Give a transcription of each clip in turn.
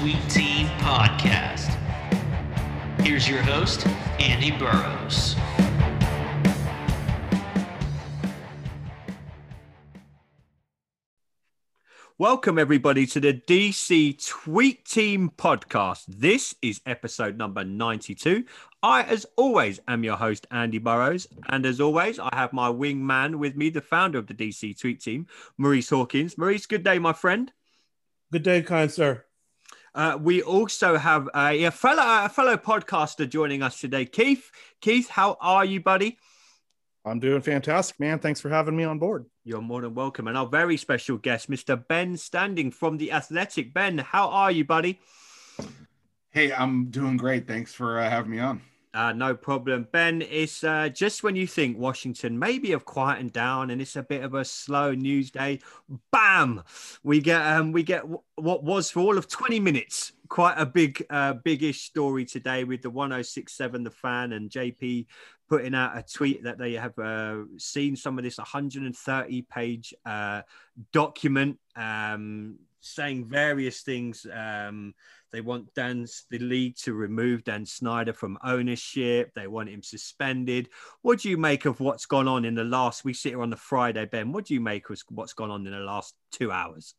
Tweet Team Podcast. Here's your host, Andy Burrows. Welcome, everybody, to the DC Tweet Team podcast. This is episode number 92. I, as always, am your host, Andy Burrows. And as always, I have my wingman with me, the founder of the DC Tweet Team, Maurice Hawkins. Maurice, good day, my friend. Good day, kind sir. Uh, we also have a, a fellow a fellow podcaster joining us today, Keith. Keith, how are you, buddy? I'm doing fantastic, man. Thanks for having me on board. You're more than welcome. And our very special guest, Mr. Ben Standig from The Athletic. Ben, how are you, buddy? Hey, I'm doing great. Thanks for uh, having me on. Uh, no problem. Ben, it's uh, just when you think Washington maybe have quietened down and it's a bit of a slow news day, bam, we get um, we get w- what was for all of 20 minutes quite a big uh, big-ish story today with the 1067 the fan and JP putting out a tweet that they have uh, seen some of this 130 page uh, document um, saying various things um, they want Dan, the league to remove Dan Snyder from ownership. They want him suspended. What do you make of what's gone on in the last? We sit here on the Friday, Ben. What do you make of what's gone on in the last two hours?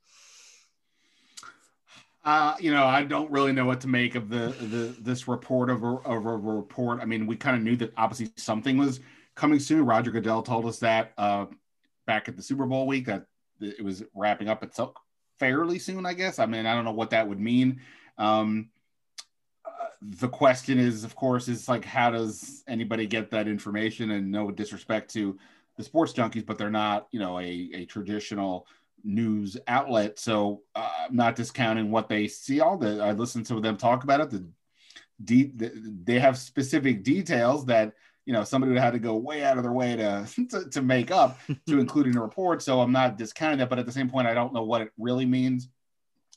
Uh, you know, I don't really know what to make of the the this report of a, of a report. I mean, we kind of knew that obviously something was coming soon. Roger Goodell told us that uh, back at the Super Bowl week that it was wrapping up itself fairly soon. I guess. I mean, I don't know what that would mean. Um, uh, the question is, of course, is like how does anybody get that information? And no disrespect to the sports junkies, but they're not, you know, a, a traditional news outlet. So uh, I'm not discounting what they see. All the I listen to them talk about it. The, de- the they have specific details that you know somebody would have to go way out of their way to to, to make up to include in a report. So I'm not discounting that, but at the same point, I don't know what it really means.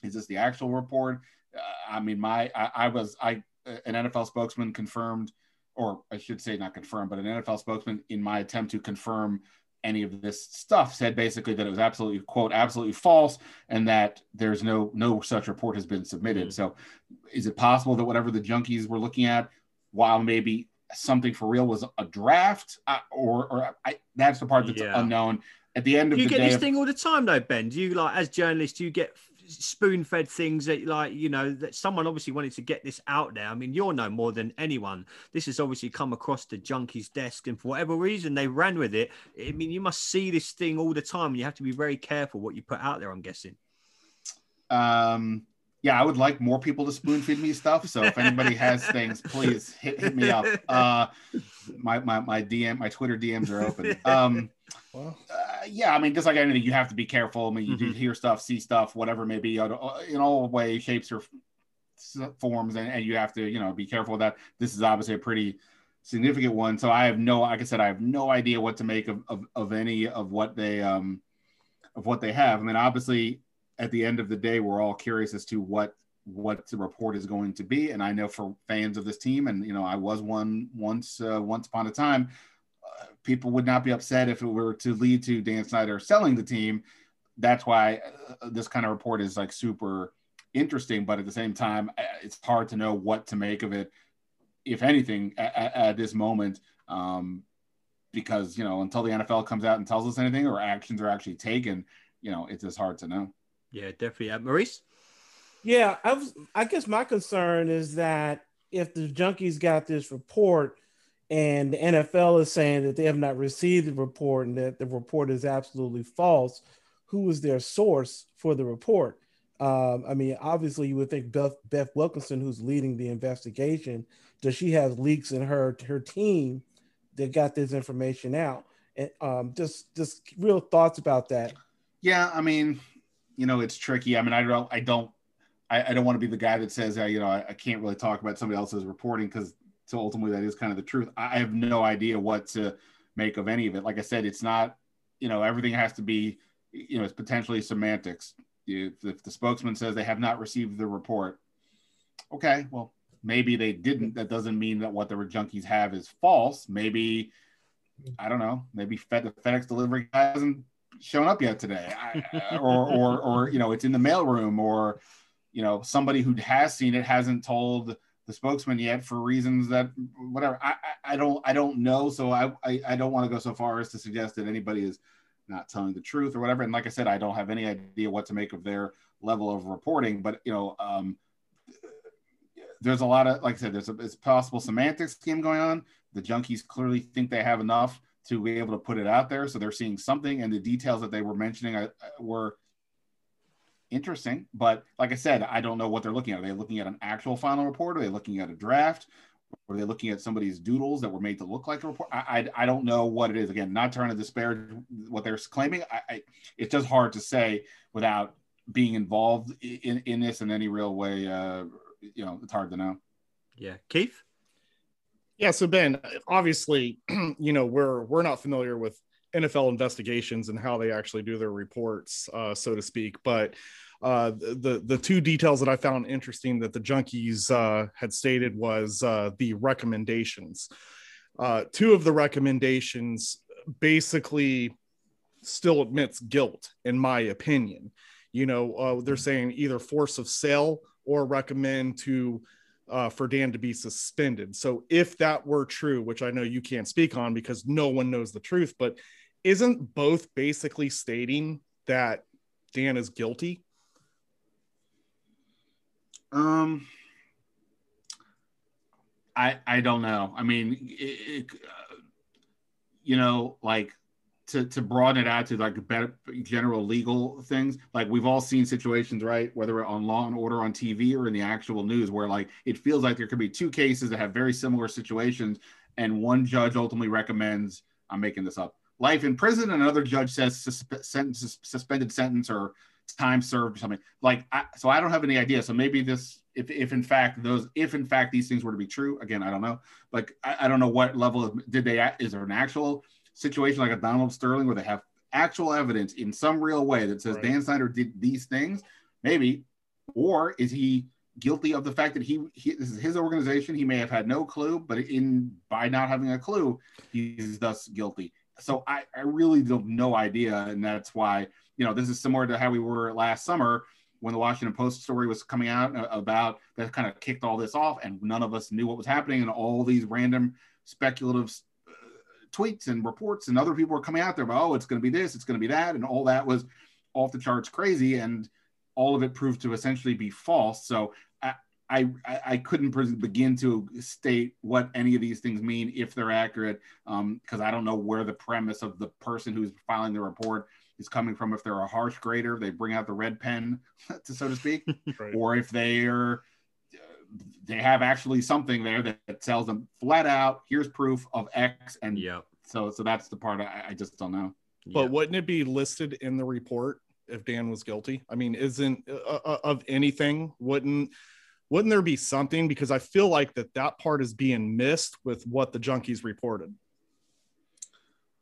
Is this the actual report? Uh, I mean, my I, I, was I an NFL spokesman confirmed, or I should say not confirmed, but an NFL spokesman in my attempt to confirm any of this stuff said basically that it was absolutely quote absolutely false and that there's no no such report has been submitted. Mm-hmm. So, is it possible that whatever the junkies were looking at, while maybe something for real was a draft, uh, or or I, that's the part that's yeah. unknown. At the end of you the get day, this thing all the time, though, Ben. Do you like as journalists? Do you get spoon fed things that like you know that someone obviously wanted to get this out there i mean you're no more than anyone this has obviously come across the junkie's desk and for whatever reason they ran with it i mean you must see this thing all the time and you have to be very careful what you put out there i'm guessing um yeah, I would like more people to spoon feed me stuff. So if anybody has things, please hit, hit me up. Uh, my, my, my DM, my Twitter DMs are open. Um, well, uh, yeah, I mean, just like anything, you have to be careful. I mean, you mm-hmm. hear stuff, see stuff, whatever may be, in all ways, shapes, or forms, and, and you have to, you know, be careful that. This is obviously a pretty significant one. So I have no, like I said, I have no idea what to make of, of, of any of what they, um, of what they have. I mean, obviously, at the end of the day, we're all curious as to what what the report is going to be. And I know for fans of this team, and you know, I was one once uh, once upon a time. People would not be upset if it were to lead to Dan Snyder selling the team. That's why uh, this kind of report is like super interesting. But at the same time, uh, it's hard to know what to make of it, if anything, at, at this moment. Um, because you know, until the NFL comes out and tells us anything or actions are actually taken, you know, it's just hard to know. Yeah, definitely. Uh, Maurice? Yeah, I was. I guess my concern is that if the junkies got this report and the NFL is saying that they have not received the report and that the report is absolutely false, who is their source for the report? Um, I mean, obviously, you would think Beth, Beth Wilkinson, who's leading the investigation, does she have leaks in her her team that got this information out? And um, just just real thoughts about that. Yeah, I mean, you know, it's tricky. I mean, I don't, I don't, I, I don't want to be the guy that says, uh, you know, I, I, can't really talk about somebody else's reporting because so ultimately that is kind of the truth. I have no idea what to make of any of it. Like I said, it's not, you know, everything has to be, you know, it's potentially semantics. If, if the spokesman says they have not received the report, okay, well, maybe they didn't. That doesn't mean that what the junkies have is false. Maybe, I don't know, maybe Fed, the FedEx delivery hasn't shown up yet today, I, or, or, or, you know, it's in the mailroom, or you know, somebody who has seen it hasn't told the spokesman yet for reasons that whatever. I, I, don't I don't know. So I, I, I don't want to go so far as to suggest that anybody is not telling the truth or whatever. And like I said, I don't have any idea what to make of their level of reporting. But you know, um, there's a lot of like I said, there's a it's possible semantics scheme going on. The junkies clearly think they have enough to be able to put it out there, so they're seeing something, and the details that they were mentioning uh, were interesting. But like I said, I don't know what they're looking at. Are they looking at an actual final report? Are they looking at a draft? Are they looking at somebody's doodles that were made to look like a report? I, I, I don't know what it is. Again, not trying to disparage what they're claiming. I, I, it's just hard to say without being involved in, in this in any real way. Uh, you know, it's hard to know. Yeah, Keith. Yeah, so Ben, obviously, you know, we're we're not familiar with NFL investigations and how they actually do their reports, uh, so to speak. But uh, the the two details that I found interesting that the junkies uh, had stated was uh, the recommendations. Uh, two of the recommendations basically still admits guilt, in my opinion. You know, uh, they're saying either force of sale or recommend to uh, for Dan to be suspended. So if that were true, which I know you can't speak on because no one knows the truth, but isn't both basically stating that Dan is guilty? Um, I I don't know. I mean, it, it, uh, you know, like to to broaden it out to like better general legal things. Like we've all seen situations, right? Whether on Law and Order on TV or in the actual news, where like it feels like there could be two cases that have very similar situations, and one judge ultimately recommends. I'm making this up life in prison, and another judge says susp- sentence, suspended sentence or time served or something. Like, I, so I don't have any idea. So maybe this, if, if in fact those, if in fact these things were to be true, again, I don't know. Like, I, I don't know what level of, did they, is there an actual situation like a Donald Sterling where they have actual evidence in some real way that says right. Dan Snyder did these things? Maybe. Or is he guilty of the fact that he, he, this is his organization he may have had no clue but in by not having a clue he's thus guilty so I, I really don't no idea, and that's why you know this is similar to how we were last summer when the Washington Post story was coming out about that kind of kicked all this off, and none of us knew what was happening, and all these random speculative uh, tweets and reports and other people were coming out there about oh it's going to be this, it's going to be that, and all that was off the charts crazy, and all of it proved to essentially be false. So I, I couldn't begin to state what any of these things mean if they're accurate because um, I don't know where the premise of the person who's filing the report is coming from. If they're a harsh grader, they bring out the red pen, to, so to speak, right. or if they're they have actually something there that, that, tells them flat out, here's proof of X, and yeah. So so that's the part I, I just don't know. But yep. wouldn't it be listed in the report if Dan was guilty? I mean, isn't uh, uh of anything? Wouldn't wouldn't there be something? Because i feel like that that part is being missed with what the junkies reported.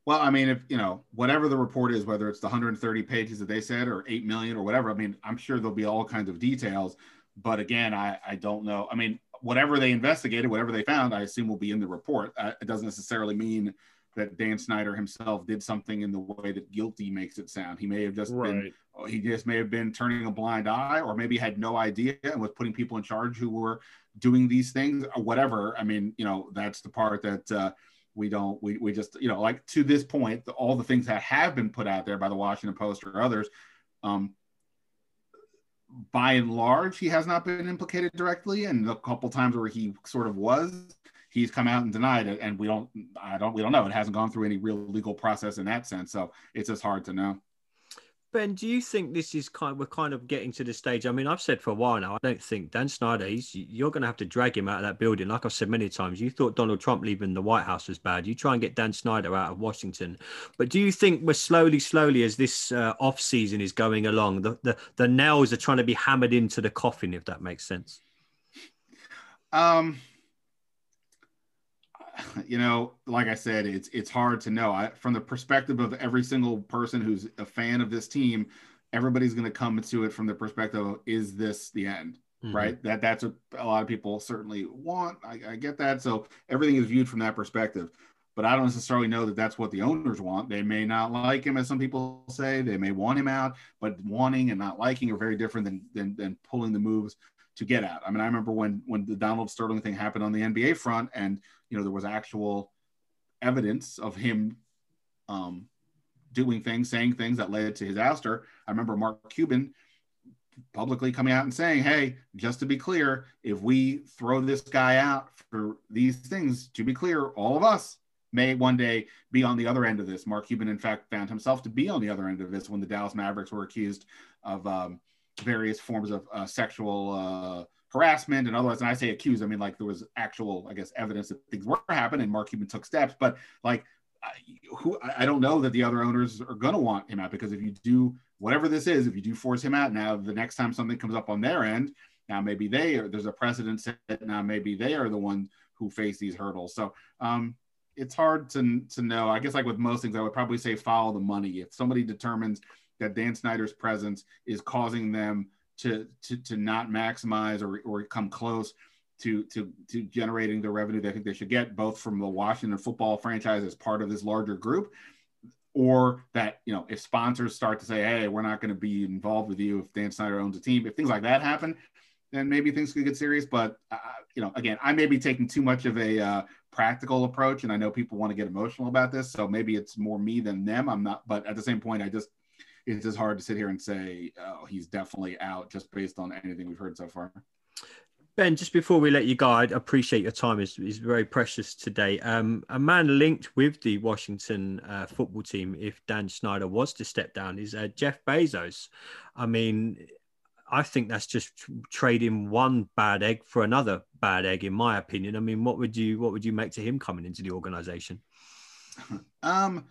Well i mean if you know whatever the report is whether it's the 130 pages that they said or 8 million or whatever i mean i'm sure there'll be all kinds of details. But again i i don't know. I mean whatever they investigated whatever they found i assume will be in the report. Uh, it doesn't necessarily mean that Dan Snyder himself did something in the way that guilty makes it sound. He may have just right. been he just may have been turning a blind eye or maybe had no idea and was putting people in charge who were doing these things or whatever. I mean, you know, that's the part that uh, we don't we, we just you know like to this point the, all the things that have been put out there by the Washington Post or others um, by and large, he has not been implicated directly. And the couple times where he sort of was, he's come out and denied it and we don't i don't we don't know it hasn't gone through any real legal process in that sense so it's just hard to know Ben, do you think this is kind? Of, we're kind of getting to the stage. I mean, I've said for a while now. I don't think Dan Snyder. He's you're going to have to drag him out of that building. Like I've said many times, you thought Donald Trump leaving the White House was bad. You try and get Dan Snyder out of Washington. But do you think we're slowly, slowly, as this uh, off season is going along, the, the the nails are trying to be hammered into the coffin, if that makes sense? Um, you know, like I said, it's it's hard to know. I, from the perspective of every single person who's a fan of this team, everybody's going to come to it from the perspective of is this the end? Mm-hmm. Right. That that's what a lot of people certainly want. I, I get that. So everything is viewed from that perspective. but I don't necessarily know that that's what the owners want. They may not like him, as some people say. They may want him out, but wanting and not liking are very different than than, than pulling the moves to get out. I mean, I remember when when the Donald Sterling thing happened on the NBA front, and you know there was actual evidence of him um, doing things, saying things that led to his ouster. I remember Mark Cuban publicly coming out and saying, "Hey, just to be clear, if we throw this guy out for these things, to be clear, all of us may one day be on the other end of this." Mark Cuban, in fact, found himself to be on the other end of this when the Dallas Mavericks were accused of um, various forms of uh, sexual uh, harassment and otherwise. And I say accused, I mean like there was actual, I guess, evidence that things were happening. And Mark Cuban took steps, but like who I don't know that the other owners are going to want him out because if you do whatever this is, if you do force him out now, the next time something comes up on their end, now maybe they are there's a precedent set. Now maybe they are the one who face these hurdles. So um, it's hard to to know. I guess like with most things, I would probably say follow the money. If somebody determines that Dan Snyder's presence is causing them to to, to not maximize or, or come close to, to to generating the revenue they think they should get, both from the Washington football franchise as part of this larger group, or that you know if sponsors start to say, "Hey, we're not going to be involved with you if Dan Snyder owns a team," if things like that happen, then maybe things could get serious. But uh, you know, again, I may be taking too much of a uh, practical approach, and I know people want to get emotional about this, so maybe it's more me than them. I'm not, but at the same point, I just it's just hard to sit here and say, "Oh, he's definitely out," just based on anything we've heard so far. Ben, just before we let you go, I appreciate your time. is is very precious today. Um, a man linked with the Washington uh, football team, if Dan Snyder was to step down, is uh, Jeff Bezos. I mean, I think that's just trading one bad egg for another bad egg, in my opinion. I mean, what would you what would you make to him coming into the organization? Um,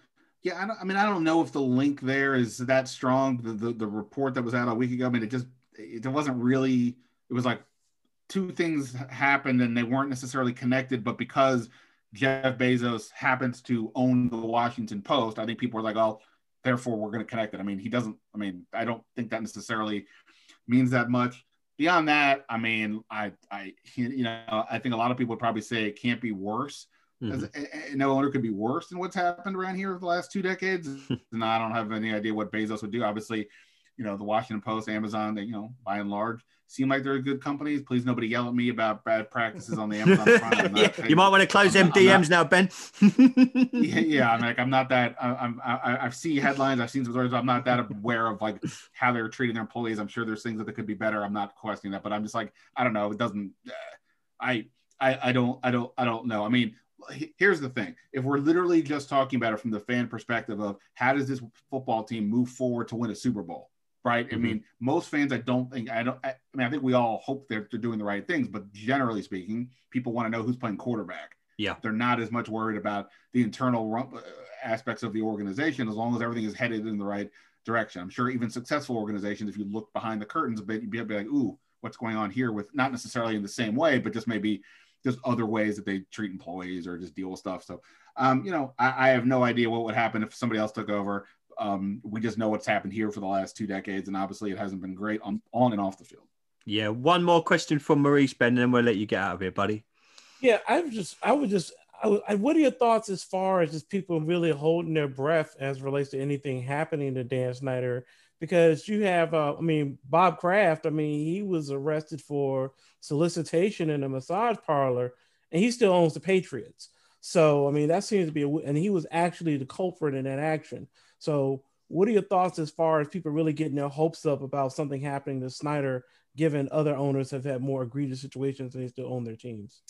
yeah, I, I mean, I don't know if the link there is that strong. The, the the report that was out a week ago, I mean, it just it wasn't really. It was like two things happened and they weren't necessarily connected, but because Jeff Bezos happens to own the Washington Post, I think people are like, oh, therefore we're going to connect it. I mean, he doesn't, I mean, I don't think that necessarily means that much. Beyond that, I mean, I, I, you know, I think a lot of people would probably say it can't be worse. Mm-hmm. No owner could be worse than what's happened around here for the last two decades. and I don't have any idea what Bezos would do. Obviously, you know, the Washington Post, Amazon, they, you know, by and large, seem like they're good companies. Please, nobody yell at me about bad practices on the Amazon front. yeah, you might want to close them DMs now, Ben. yeah, yeah, I'm like, I'm not that. I'm, I, I've seen headlines. I've seen some stories. I'm not that aware of like how they're treating their employees. I'm sure there's things that could be better. I'm not questioning that, but I'm just like, I don't know. It doesn't. Uh, I, I, I don't, I don't, I don't know. I mean, here's the thing if we're literally just talking about it from the fan perspective of how does this football team move forward to win a super bowl right? Mm-hmm. I mean, most fans, I don't think, I don't, I, mean, I think we all hope that they're doing the right things, but generally speaking, people want to know who's playing quarterback. Yeah. They're not as much worried about the internal uh, aspects of the organization as long as everything is headed in the right direction. I'm sure even successful organizations, if you look behind the curtains a bit, you'd be like, ooh, what's going on here with not necessarily in the same way, but just maybe just other ways that they treat employees or just deal with stuff. So, um, you know, I, I, have no idea what would happen if somebody else took over. Um, we just know what's happened here for the last two decades, and obviously it hasn't been great on on and off the field. Yeah, one more question from Maurice Ben, and then we'll let you get out of here, buddy. Yeah, I was just, I would just, I, I, what are your thoughts as far as just people really holding their breath as relates to anything happening to Dan Snyder? Because you have, uh, I mean, Bob Kraft, I mean, he was arrested for solicitation in a massage parlor, and he still owns the Patriots. So, I mean, that seems to be, a, and he was actually the culprit in that action. So, what are your thoughts as far as people really getting their hopes up about something happening to Snyder, given other owners have had more egregious situations and they still own their teams?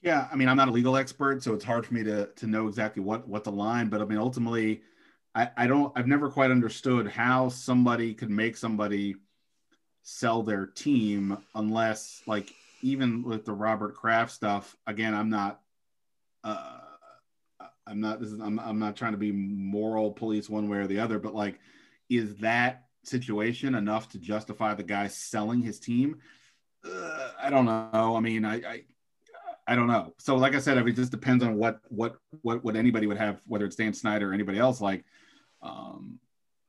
Yeah, I mean, I'm not a legal expert, so it's hard for me to to know exactly what what the line. But I mean, ultimately, I, I don't. I've never quite understood how somebody could make somebody sell their team unless, like, even with the Robert Kraft stuff. Again, I'm not. Uh, I'm not this is I'm, I'm not trying to be moral police one way or the other, but like, is that situation enough to justify the guy selling his team? Uh, I don't know. I mean, I, I I don't know. So like I said, I mean, it just depends on what what what what anybody would have, whether it's Dan Snyder or anybody else. Like, um,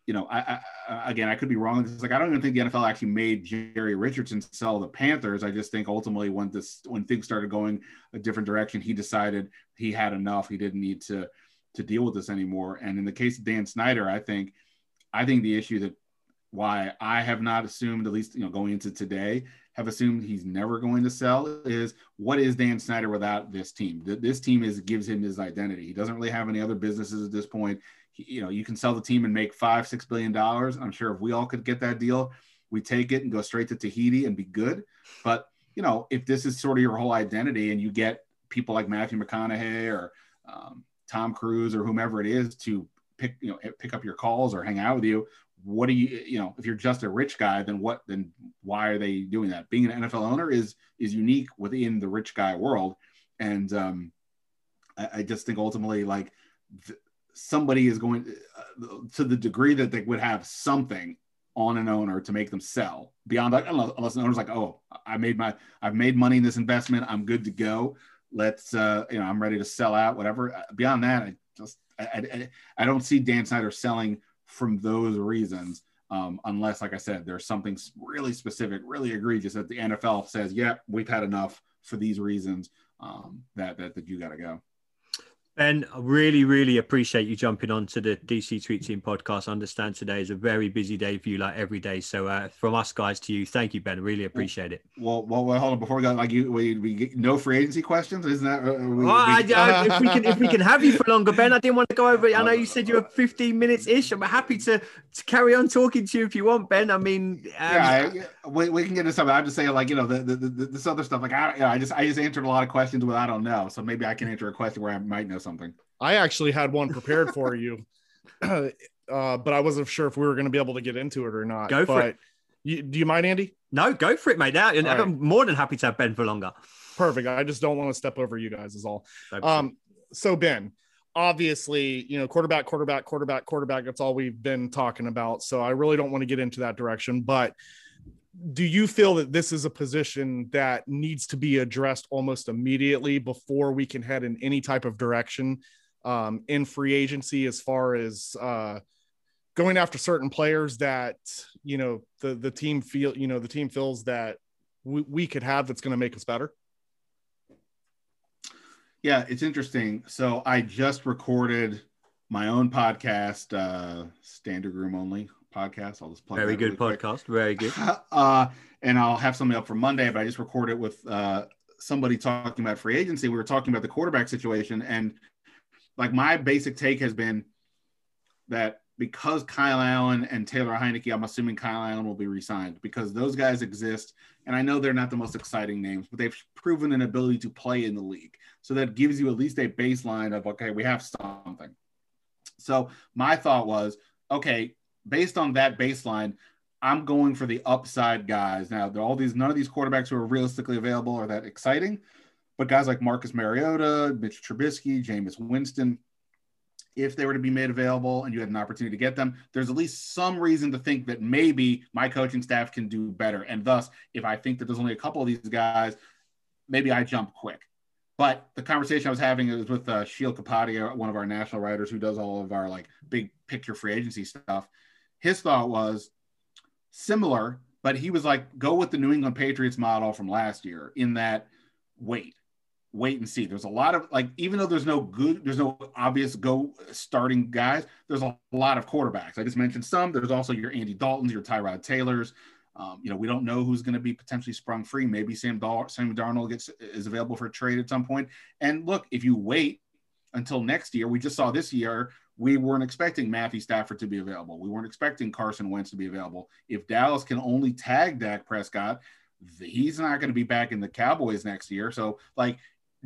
you know, I, I, again, I could be wrong. It's like I don't even think the NFL actually made Jerry Richardson sell the Panthers. I just think ultimately when this when things started going a different direction, he decided he had enough. He didn't need to to deal with this anymore. And in the case of Dan Snyder, I think I think the issue that why I have not assumed, at least you know, going into today, have assumed he's never going to sell is what is Dan Snyder without this team? This team is gives him his identity. He doesn't really have any other businesses at this point you know, you can sell the team and make five, six billion dollars. I'm sure if we all could get that deal, we take it and go straight to Tahiti and be good. But you know, if this is sort of your whole identity and you get people like Matthew McConaughey or um, Tom Cruise or whomever it is to pick, you know, pick up your calls or hang out with you, what do you, you know, if you're just a rich guy, then what, then why are they doing that? Being an NFL owner is is unique within the rich guy world, and um, I, I just think ultimately like. Th- somebody is going uh, to the degree that they would have something on an owner to make them sell beyond that unless, unless an owner's like oh i made my i've made money in this investment i'm good to go let's uh you know i'm ready to sell out whatever uh, beyond that i just i, I, I don't see dan snyder selling from those reasons um, unless like i said there's something really specific really egregious that the nfl says yeah we've had enough for these reasons um, that, that that you got to go Ben, I really, really appreciate you jumping on to the DC Tweet Team podcast. I understand today is a very busy day for you, like every day. So, uh, from us guys to you, thank you, Ben. Really appreciate it. Well, well, well hold on. Before we go, like you, we, we get no free agency questions. Isn't that? Uh, we, well, I, I, if we can, if we can have you for longer, Ben. I didn't want to go over. It. I know you said you were 15 minutes ish. I'm happy to, to carry on talking to you if you want, Ben. I mean, um, yeah, I, we, we can get into something. I'm just saying, like you know, the, the, the this other stuff. Like I, you know, I just I just answered a lot of questions where I don't know. So maybe I can answer a question where I might know something. I actually had one prepared for you, uh, but I wasn't sure if we were going to be able to get into it or not. Go for but it. You, do you mind, Andy? No, go for it, mate. Now, I'm right. more than happy to have Ben for longer. Perfect. I just don't want to step over you guys, is all. Um, so Ben, obviously, you know, quarterback, quarterback, quarterback, quarterback. That's all we've been talking about. So I really don't want to get into that direction, but do you feel that this is a position that needs to be addressed almost immediately before we can head in any type of direction um, in free agency as far as uh, going after certain players that you know the the team feel you know the team feels that we, we could have that's going to make us better? Yeah it's interesting. So i just recorded my own podcast uh Standig room only podcast i'll just plug very good really podcast quick. very good uh and i'll have something up for monday but i just recorded with uh somebody talking about free agency we were talking about the quarterback situation and like my basic take has been that because Kyle Allen and Taylor Heinicke, I'm assuming Kyle Allen will be resigned because those guys exist. And I know they're not the most exciting names, but they've proven an ability to play in the league. So that gives you at least a baseline of, okay, we have something. So my thought was, okay, based on that baseline, I'm going for the upside guys. Now, all these, none of these quarterbacks who are realistically available are that exciting. But guys like Marcus Mariota, Mitch Trubisky, Jameis Winston, if they were to be made available and you had an opportunity to get them, there's at least some reason to think that maybe my coaching staff can do better. And thus, if I think that there's only a couple of these guys, maybe I jump quick. But the conversation I was having is with uh, Sheil Kapadia, one of our national writers who does all of our like big picture free agency stuff. His thought was similar, but he was like, go with the New England Patriots model from last year in that wait wait and see. There's a lot of like, even though there's no good, there's no obvious go starting guys. There's a lot of quarterbacks. I just mentioned some. There's also your Andy Daltons, your Tyrod Taylors. Um, you know, we don't know who's going to be potentially sprung free. Maybe Sam, Dar- Sam Darnold gets is available for trade at some point. And look, if you wait until next year, we just saw this year we weren't expecting Matthew Stafford to be available. We weren't expecting Carson Wentz to be available. If Dallas can only tag Dak Prescott, he's not going to be back in the Cowboys next year. So, like,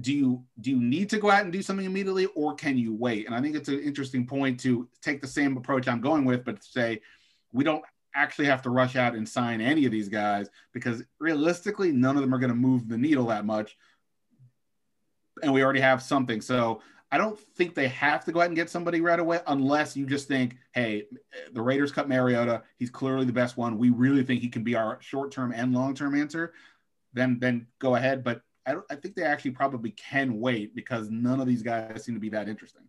do you do you need to go out and do something immediately or can you wait and i think it's an interesting point to take the same approach i'm going with but say we don't actually have to rush out and sign any of these guys because realistically none of them are going to move the needle that much and we already have something so i don't think they have to go out and get somebody right away unless you just think hey the raiders cut mariota he's clearly the best one we really think he can be our short-term and long-term answer then then go ahead but I, I think they actually probably can wait because none of these guys seem to be that interesting.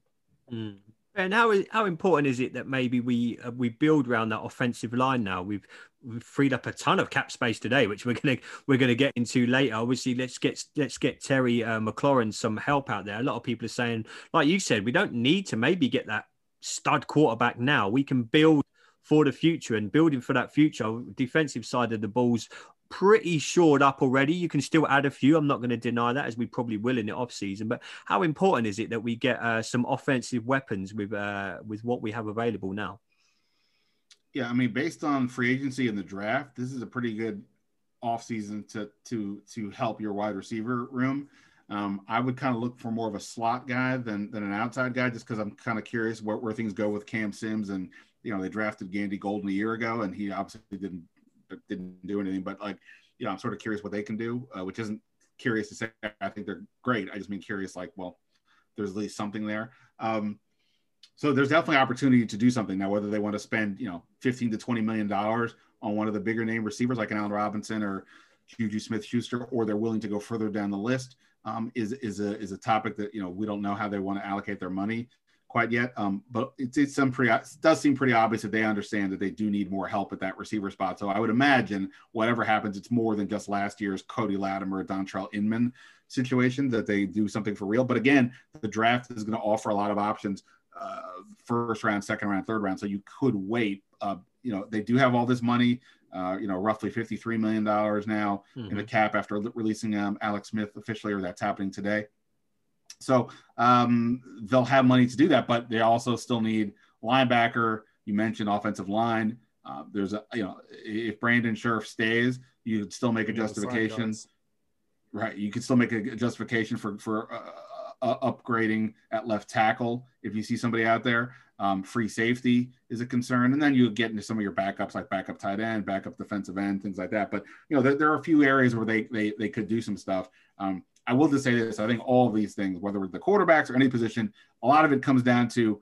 Mm. And how how important is it that maybe we uh, we build around that offensive line now? We've we've freed up a ton of cap space today, which we're gonna we're gonna get into later. Obviously, let's get let's get Terry uh, McLaurin some help out there. A lot of people are saying, like you said, we don't need to maybe get that stud quarterback now. We can build for the future and building for that future. Defensive side of the balls pretty shored up already. You can still add a few. I'm not going to deny that, as we probably will in the off season. But how important is it that we get uh, some offensive weapons with uh, with what we have available now? Yeah, I mean, based on free agency and the draft, this is a pretty good offseason to to to help your wide receiver room. Um, I would kind of look for more of a slot guy than than an outside guy, just because I'm kind of curious where, where things go with Cam Sims and you know they drafted Gandy Golden a year ago and he obviously didn't didn't do anything, but like you know I'm sort of curious what they can do, uh, which isn't curious to say I think they're great. I just mean curious, like well, there's at least something there. Um, so there's definitely opportunity to do something now. Whether they want to spend you know 15 to 20 million dollars on one of the bigger name receivers like an Allen Robinson or Juju Smith Schuster, or they're willing to go further down the list, um, is is a is a topic that you know we don't know how they want to allocate their money quite yet. Um, but it's it's some pretty it does seem pretty obvious that they understand that they do need more help at that receiver spot. So I would imagine whatever happens, it's more than just last year's Cody Latimer, Dontrelle Inman situation that they do something for real. But again, the draft is going to offer a lot of options uh, first round, second round, third round. So you could wait. Uh, you know, they do have all this money. Uh, you know, roughly $53 million now mm-hmm. in the mm-hmm. cap after releasing um, Alex Smith officially, or that's happening today. So um, they'll have money to do that, but they also still need linebacker. You mentioned offensive line. Uh, there's a, you know, if Brandon Scherff stays, you could still make a justification. Right. You could still make a justification for, for uh, uh, upgrading at left tackle if you see somebody out there. Um, free safety is a concern, and then you get into some of your backups like backup tight end, backup defensive end, things like that. But you know there, there are a few areas where they they they could do some stuff. Um, I will just say this: I think all of these things, whether it's the quarterbacks or any position, a lot of it comes down to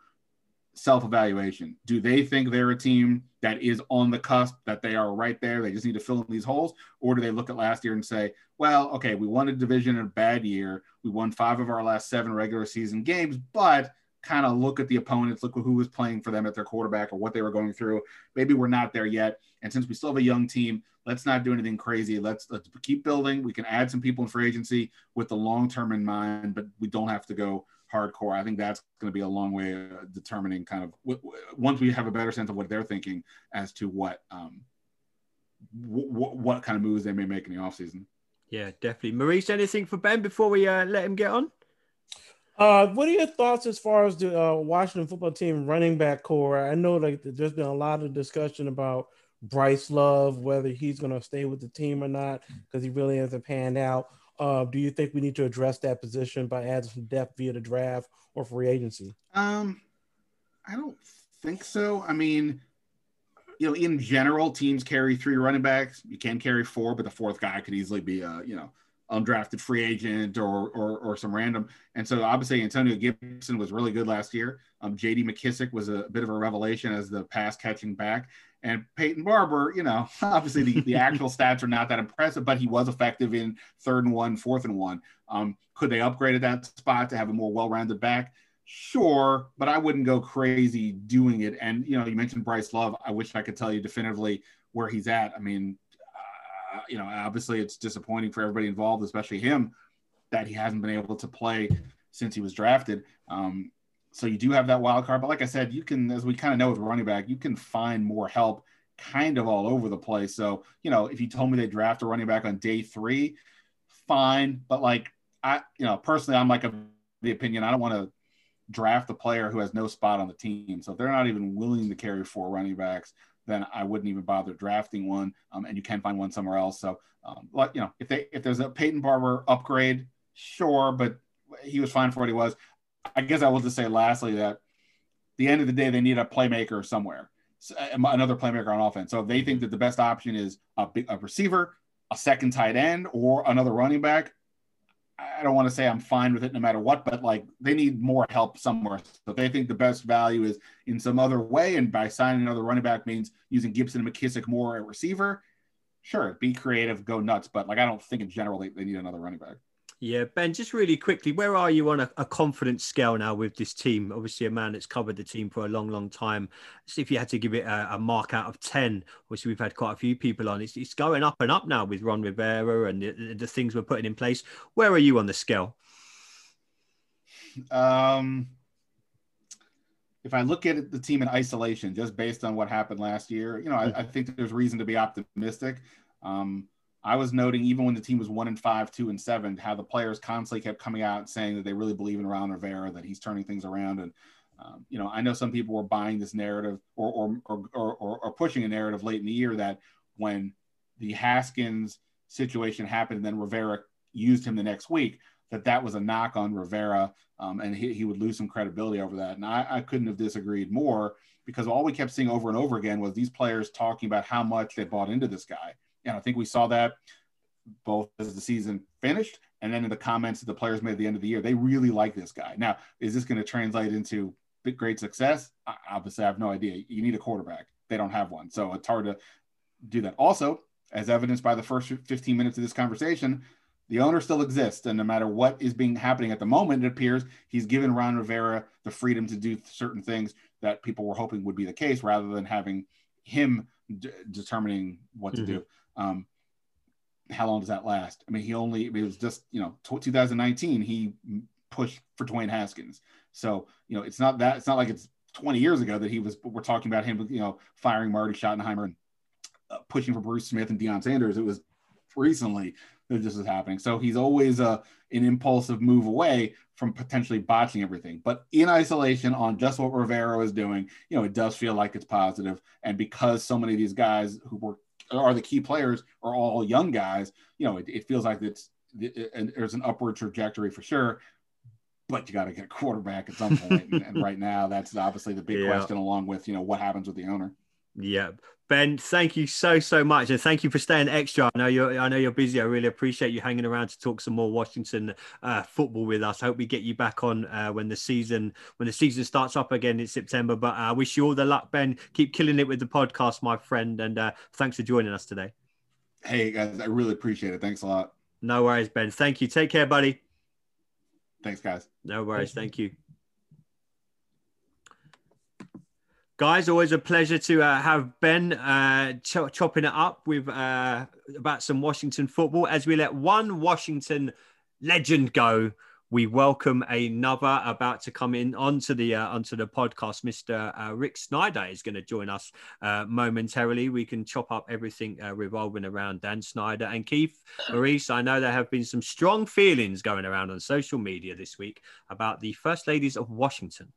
self-evaluation. Do they think they're a team that is on the cusp, that they are right there? They just need to fill in these holes, or do they look at last year and say, "Well, okay, we won a division in a bad year. We won five of our last seven regular season games, but." kind of look at the opponents, look who was playing for them at their quarterback or what they were going through. Maybe we're not there yet. And since we still have a young team, let's not do anything crazy. Let's let's keep building. We can add some people in free agency with the long term in mind, but we don't have to go hardcore. I think that's going to be a long way of determining kind of w- w- once we have a better sense of what they're thinking as to what um, w- what kind of moves they may make in the offseason. Yeah, definitely. Maurice, anything for Ben before we uh, let him get on? Uh, what are your thoughts as far as the uh, Washington football team running back core? I know like there's been a lot of discussion about Bryce Love, whether he's going to stay with the team or not, because he really hasn't panned out. Uh, do you think we need to address that position by adding some depth via the draft or free agency? Um, I don't think so. I mean, you know, in general, teams carry three running backs. You can carry four, but the fourth guy could easily be a you know undrafted free agent or, or, or some random. And so obviously Antonio Gibson was really good last year. Um, J.D. McKissic was a bit of a revelation as the pass catching back. And Peyton Barber, you know, obviously the, the actual stats are not that impressive, but he was effective in third and one, fourth and one. Um, could they upgrade at that spot to have a more well-rounded back? Sure, but I wouldn't go crazy doing it. And you know, you mentioned Bryce Love. I wish I could tell you definitively where he's at. I mean, uh, you know, obviously it's disappointing for everybody involved, especially him, that he hasn't been able to play since he was drafted. Um, so you do have that wild card. But like I said, you can, as we kind of know with running back, you can find more help kind of all over the place. So, you know, if you told me they draft a running back on day three, fine. But like I, you know, personally, I'm like of the opinion I don't want to draft a player who has no spot on the team. So if they're not even willing to carry four running backs, then I wouldn't even bother drafting one. Um, and you can find one somewhere else. So, um, like you know, if they if there's a Peyton Barber upgrade, sure, but he was fine for what he was. I guess I will just say lastly that the end of the day, they need a playmaker somewhere, uh, another playmaker on offense. So if they think that the best option is a, a receiver, a second tight end, or another running back, I don't want to say I'm fine with it no matter what, but like they need more help somewhere. So they think the best value is in some other way, and by signing another running back means using Gibson and McKissic more at receiver. Sure, be creative, go nuts, but like I don't think in general they, they need another running back. Yeah, Ben, just really quickly, where are you on a, a, confidence scale now with this team? Obviously, a man that's covered the team for a long, long time. See if you had to give it a, a, mark out of 10, obviously, we've had quite a few people on. It's, it's going up and up now with Ron Rivera and the, the, things we're putting in place. Where are you on the scale? Um, if I look at the team in isolation, just based on what happened last year, you know, I, I think there's reason to be optimistic. Um, I was noting even when the team was one and five, two and seven, how the players constantly kept coming out saying that they really believe in Ron Rivera, that he's turning things around. And um, you know, I know some people were buying this narrative or or, or or, or pushing a narrative late in the year that when the Haskins situation happened and then Rivera used him the next week, that that was a knock on Rivera um, and he, he would lose some credibility over that. And I, I couldn't have disagreed more because all we kept seeing over and over again was these players talking about how much they bought into this guy and I think we saw that both as the season finished and then in the comments that the players made at the end of the year. They really like this guy. Now, is this going to translate into great success? Obviously, I have no idea. You need a quarterback. They don't have one. So it's hard to do that. Also, as evidenced by the first 15 minutes of this conversation, the owner still exists. And no matter what is being happening at the moment, it appears he's given Ron Rivera the freedom to do certain things that people were hoping would be the case rather than having him d- determining what to mm-hmm. do. Um, how long does that last? I mean, he only it was just you know 2019 he pushed for Dwayne Haskins. So you know it's not that it's not like it's 20 years ago that he was we're talking about him you know firing Marty Schottenheimer and uh, pushing for Bruce Smith and Deion Sanders. It was recently that this is happening. So he's always a uh, an impulsive move away from potentially botching everything. But in isolation on just what Rivera is doing, you know, it does feel like it's positive. And because so many of these guys who were are the key players are all young guys, you know, it, it feels like it's and there's an upward trajectory for sure. But you got to get a quarterback at some point, and, and, right now that's obviously the big yeah. question, along with you know what happens with the owner. Yeah, Ben, thank you so so much, and thank you for staying extra. I know you're I know you're busy. I really appreciate you hanging around to talk some more Washington uh, football with us. I hope we get you back on uh, when the season when the season starts up again in September. But I uh, wish you all the luck, Ben. Keep killing it with the podcast, my friend, and uh, thanks for joining us today. Hey guys, I really appreciate it. Thanks a lot. No worries, Ben. Thank you. Take care, buddy. Thanks, guys. No worries. Thank you. Guys, always a pleasure to uh, have Ben uh, ch- chopping it up with uh, about some Washington football. As we let one Washington legend go, we welcome another about to come in onto the uh, onto the podcast. Mr. Uh, Rick Snider is going to join us uh, momentarily. We can chop up everything uh, revolving around Dan Snyder and Keith Maurice. I know there have been some strong feelings going around on social media this week about the First Ladies of Washington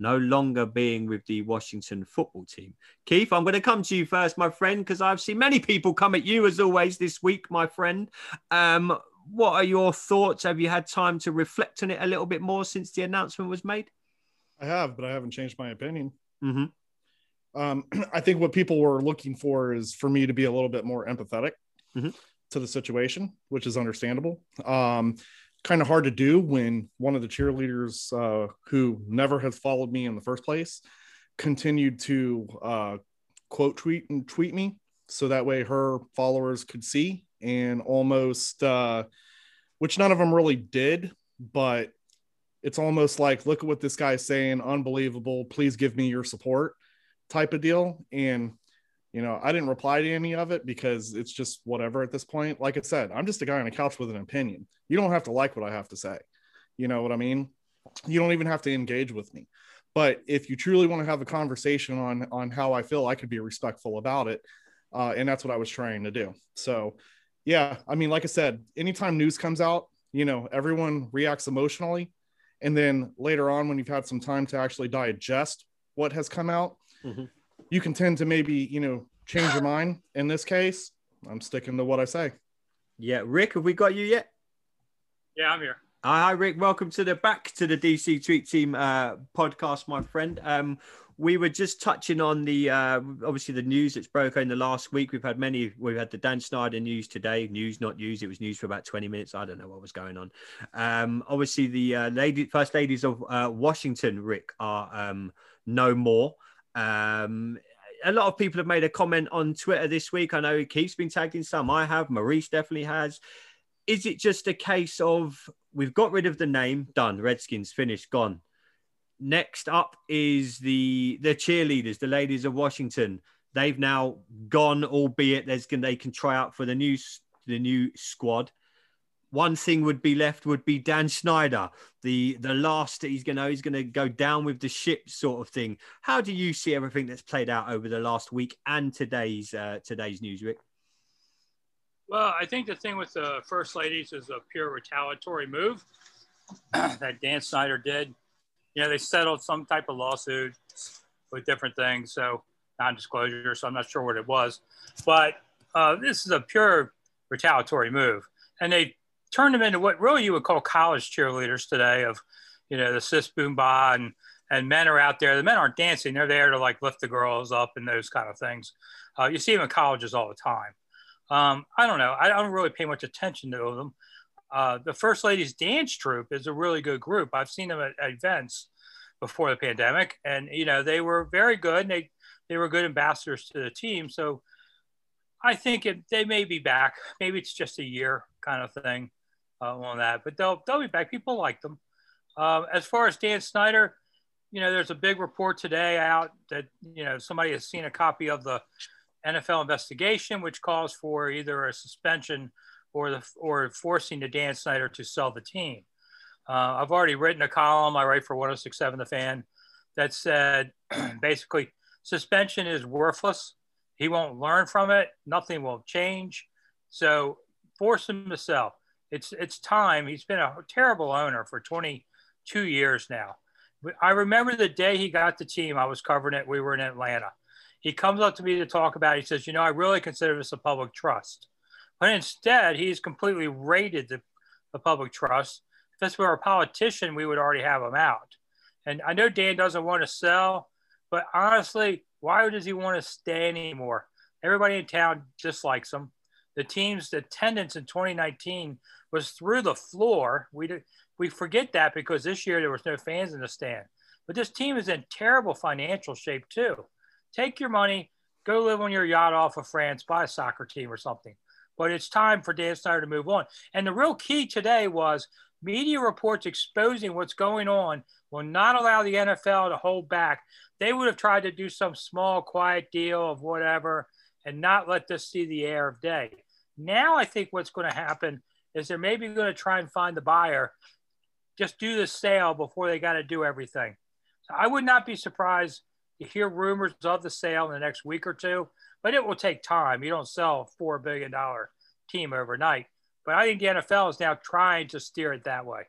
no longer being with the Washington football team. Keith, I'm going to come to you first, my friend, because I've seen many people come at you as always this week, my friend. Um, what are your thoughts? Have you had time to reflect on it a little bit more since the announcement was made? I have, but I haven't changed my opinion. Mm-hmm. Um, I think what people were looking for is for me to be a little bit more empathetic mm-hmm. to the situation, which is understandable. Um, kind of hard to do when one of the cheerleaders uh, who never has followed me in the first place continued to uh, quote tweet and tweet me so that way her followers could see and almost uh, which none of them really did but it's almost like look at what this guy's saying unbelievable please give me your support type of deal. And you know i didn't reply to any of it because it's just whatever at this point. Like i said i'm just a guy on a couch with an opinion. You don't have to like what i have to say. You know what i mean? You don't even have to engage with me. But if you truly want to have a conversation on on how i feel i could be respectful about it. Uh, and that's what i was trying to do. So yeah i mean like i said anytime news comes out you know everyone reacts emotionally. And then later on when you've had some time to actually digest what has come out mm-hmm you can tend to maybe you know change your mind. In this case, I'm sticking to what I say. Yeah, Rick, have we got you yet? Yeah, I'm here. Hi, Rick. Welcome to the back to the DC Tweet Team uh, podcast, my friend. Um, we were just touching on the uh, obviously the news that's broken in the last week. We've had many. We've had the Dan Snyder news today. News, not news. It was news for about twenty minutes. I don't know what was going on. Um, obviously, the uh, lady, first ladies of uh, Washington, Rick, are um, no more. Um, a lot of people have made a comment on Twitter this week. I know Keith's been tagged in some. I have. Maurice definitely has. is it just a case of we've got rid of the name, done, Redskins finished, gone. Next up is the the cheerleaders, the ladies of Washington. They've now gone, albeit there's they can try out for the new the new squad. One thing would be left would be Dan Snyder, the the last he's gonna he's gonna go down with the ship sort of thing. How do you see everything that's played out over the last week and today's uh, today's news, Rick? Well, I think the thing with the first ladies is a pure retaliatory move that Dan Snyder did. You know, they settled some type of lawsuit with different things, so non-disclosure. So I'm not sure what it was, but uh, this is a pure retaliatory move, and they turned them into what really you would call college cheerleaders today. Of you know the sis boom ba and and men are out there. The men aren't dancing; they're there to like lift the girls up and those kind of things. Uh, you see them in colleges all the time. Um, I don't know. I don't really pay much attention to them. Uh, the First Ladies Dance Troupe is a really good group. I've seen them at, at events before the pandemic, and you know they were very good. And they they were good ambassadors to the team. So I think it, they may be back. Maybe it's just a year kind of thing uh, on that, but they'll they'll be back. People like them. Uh, as far as Dan Snyder, you know, there's a big report today out that you know somebody has seen a copy of the NFL investigation, which calls for either a suspension or the or forcing the Dan Snyder to sell the team. Uh, I've already written a column I write for 1067 The Fan that said basically suspension is worthless. He won't learn from it. Nothing will change. So force him to sell. It's it's time. He's been a terrible owner for 22 years now. I remember the day he got the team. I was covering it. We were in Atlanta he comes up to me to talk about it. He says, You know, I really consider this a public trust. But instead, he's completely raided the, the public trust. If this were a politician, we would already have him out. And I know Dan doesn't want to sell, but honestly, why does he want to stay anymore? Everybody in town dislikes him. The team's attendance in 2019 was through the floor. We, did, we forget that because this year there was no fans in the stand. But this team is in terrible financial shape too. Take your money, go live on your yacht off of France, buy a soccer team or something. But it's time for Dan Snyder to move on. And the real key today was media reports exposing what's going on will not allow the NFL to hold back. They would have tried to do some small, quiet deal of whatever and not let this see the air of day. Now, I think what's going to happen is they're maybe going to try and find the buyer, just do the sale before they got to do everything. So I would not be surprised to hear rumors of the sale in the next week or two, but it will take time. You don't sell a $4 billion team overnight. But I think the NFL is now trying to steer it that way.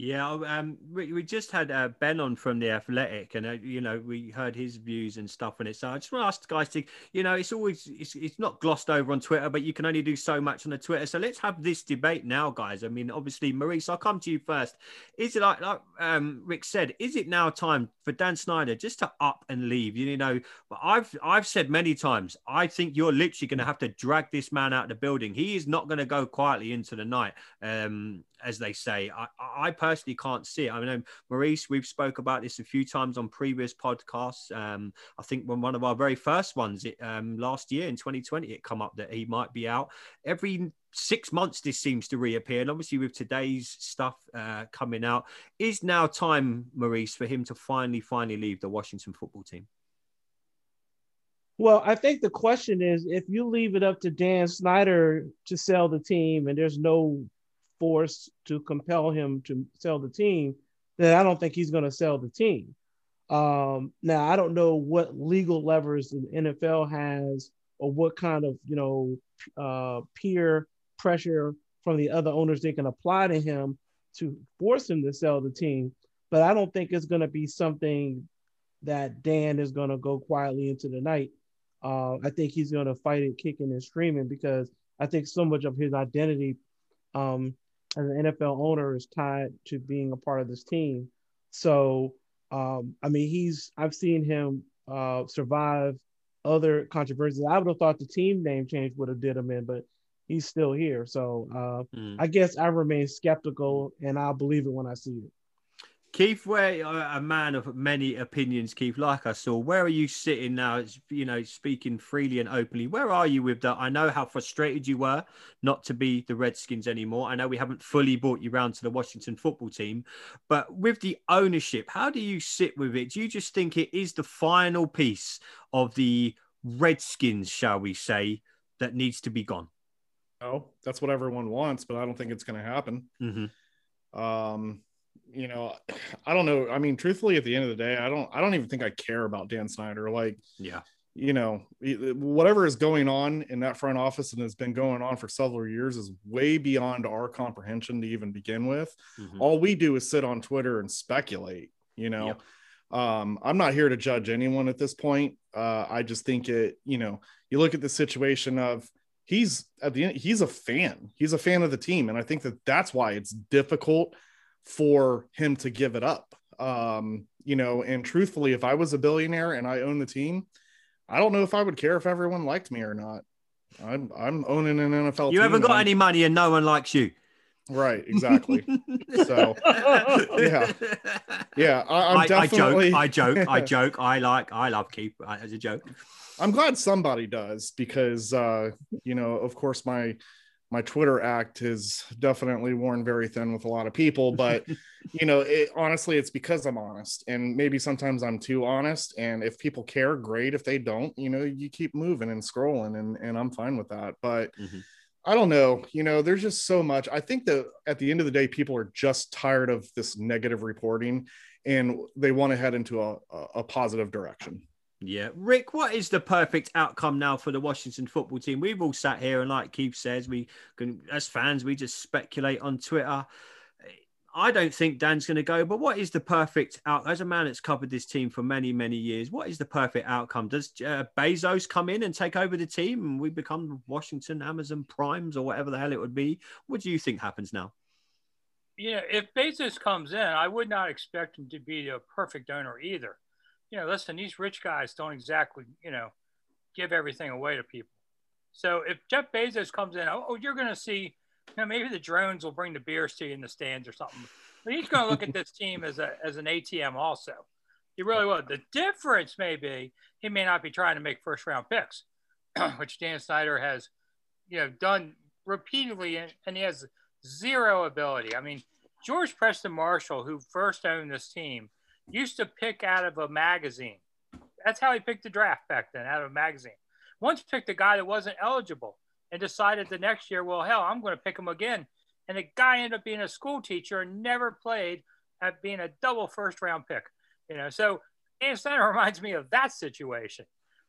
Yeah, um, we, we just had uh, Ben on from the Athletic, and uh, you know we heard his views and stuff on it. So I just want to ask guys to, you know, it's always it's, it's not glossed over on Twitter, but you can only do so much on the Twitter. So let's have this debate now, guys. I mean, obviously, Maurice, I'll come to you first. Is it like, like um, Rick said? Is it now time for Dan Snyder just to up and leave? You know, I've I've said many times, I think you're literally going to have to drag this man out of the building. He is not going to go quietly into the night. Um, as they say. I, I personally can't see it. I mean, Maurice, we've spoke about this a few times on previous podcasts. Um, I think when one of our very first ones it, um, last year in 2020, it come up that he might be out. Every six months, this seems to reappear. And obviously, with today's stuff uh, coming out, is now time, Maurice, for him to finally, finally leave the Washington football team? Well, I think the question is if you leave it up to Dan Snyder to sell the team and there's no force to compel him to sell the team, then I don't think he's going to sell the team. Um, now, I don't know what legal levers the NFL has or what kind of, you know, uh, peer pressure from the other owners they can apply to him to force him to sell the team. But I don't think it's going to be something that Dan is going to go quietly into the night. Uh, I think he's going to fight it kicking and screaming because I think so much of his identity um, as an NFL owner is tied to being a part of this team. So, um, I mean, he's I've seen him uh, survive other controversies. I would have thought the team name change would have did him in, but he's still here. So uh, mm. I guess I remain skeptical, and I'll believe it when I see it. Keith, where uh, a man of many opinions, Keith, like I saw, where are you sitting now? It's, you know, speaking freely and openly. Where are you with that? I know how frustrated you were not to be the Redskins anymore. I know we haven't fully brought you round to the Washington football team, but with the ownership, how do you sit with it? Do you just think it is the final piece of the Redskins, shall we say, that needs to be gone? No, that's what everyone wants, but I don't think it's going to happen. Mm-hmm. Um, you know, I don't know. I mean, truthfully, at the end of the day, I don't, I don't even think I care about Dan Snyder. Like, Yeah. you know, whatever is going on in that front office and has been going on for several years is way beyond our comprehension to even begin with. Mhm. All we do is sit on Twitter and speculate, you know. Um, I'm not here to judge anyone at this point. Uh, I just think it, you know, you look at the situation of he's at the end, he's a fan, he's a fan of the team. And I think that that's why it's difficult for him to give it up. Um, you know, and truthfully, if I was a billionaire and I own the team, I don't know if I would care if everyone liked me or not. I'm I'm owning an NFL. You haven't got any money and no one likes you. right? Exactly. so yeah, yeah, I, I'm I, I joke, I joke, I joke. I like, I love Keith uh, as a joke. I'm glad somebody does because uh, you know, of course, my my Twitter act is definitely worn very thin with a lot of people, but you know, it, honestly, it's because I'm honest, and maybe sometimes I'm too honest. And if people care, great. If they don't, you know, you keep moving and scrolling, and and I'm fine with that. But Mhm. I don't know, you know, there's just so much. I think that at the end of the day, people are just tired of this negative reporting, and they want to head into a, a positive direction. Yeah, Rick, what is the perfect outcome now for the Washington football team? We've all sat here, and like Keith says, we can, as fans, we just speculate on Twitter. I don't think Dan's going to go, but what is the perfect out? As a man that's covered this team for many, many years, what is the perfect outcome? Does uh, Bezos come in and take over the team, and we become Washington Amazon Primes or whatever the hell it would be? What do you think happens now? you know, if Bezos comes in, I would not expect him to be a perfect owner either. You know, listen, these rich guys don't exactly, you know, give everything away to people. So if Jeff Bezos comes in, oh, oh you're going to see, you know, maybe the drones will bring the beers to you in the stands or something. But he's going to look at this team as a as an ATM also. He really will. The difference may be he may not be trying to make first round picks, which Dan Snyder has, you know, done repeatedly, and, and he has zero ability. I mean, George Preston Marshall, who first owned this team, used to pick out of a magazine. That's how he picked the draft back then, out of a magazine. Once picked a guy that wasn't eligible and decided the next year, well, hell, I'm going to pick him again. And the guy ended up being a school teacher and never played at being a double first round pick. You know, so Dan Snyder reminds me of that situation.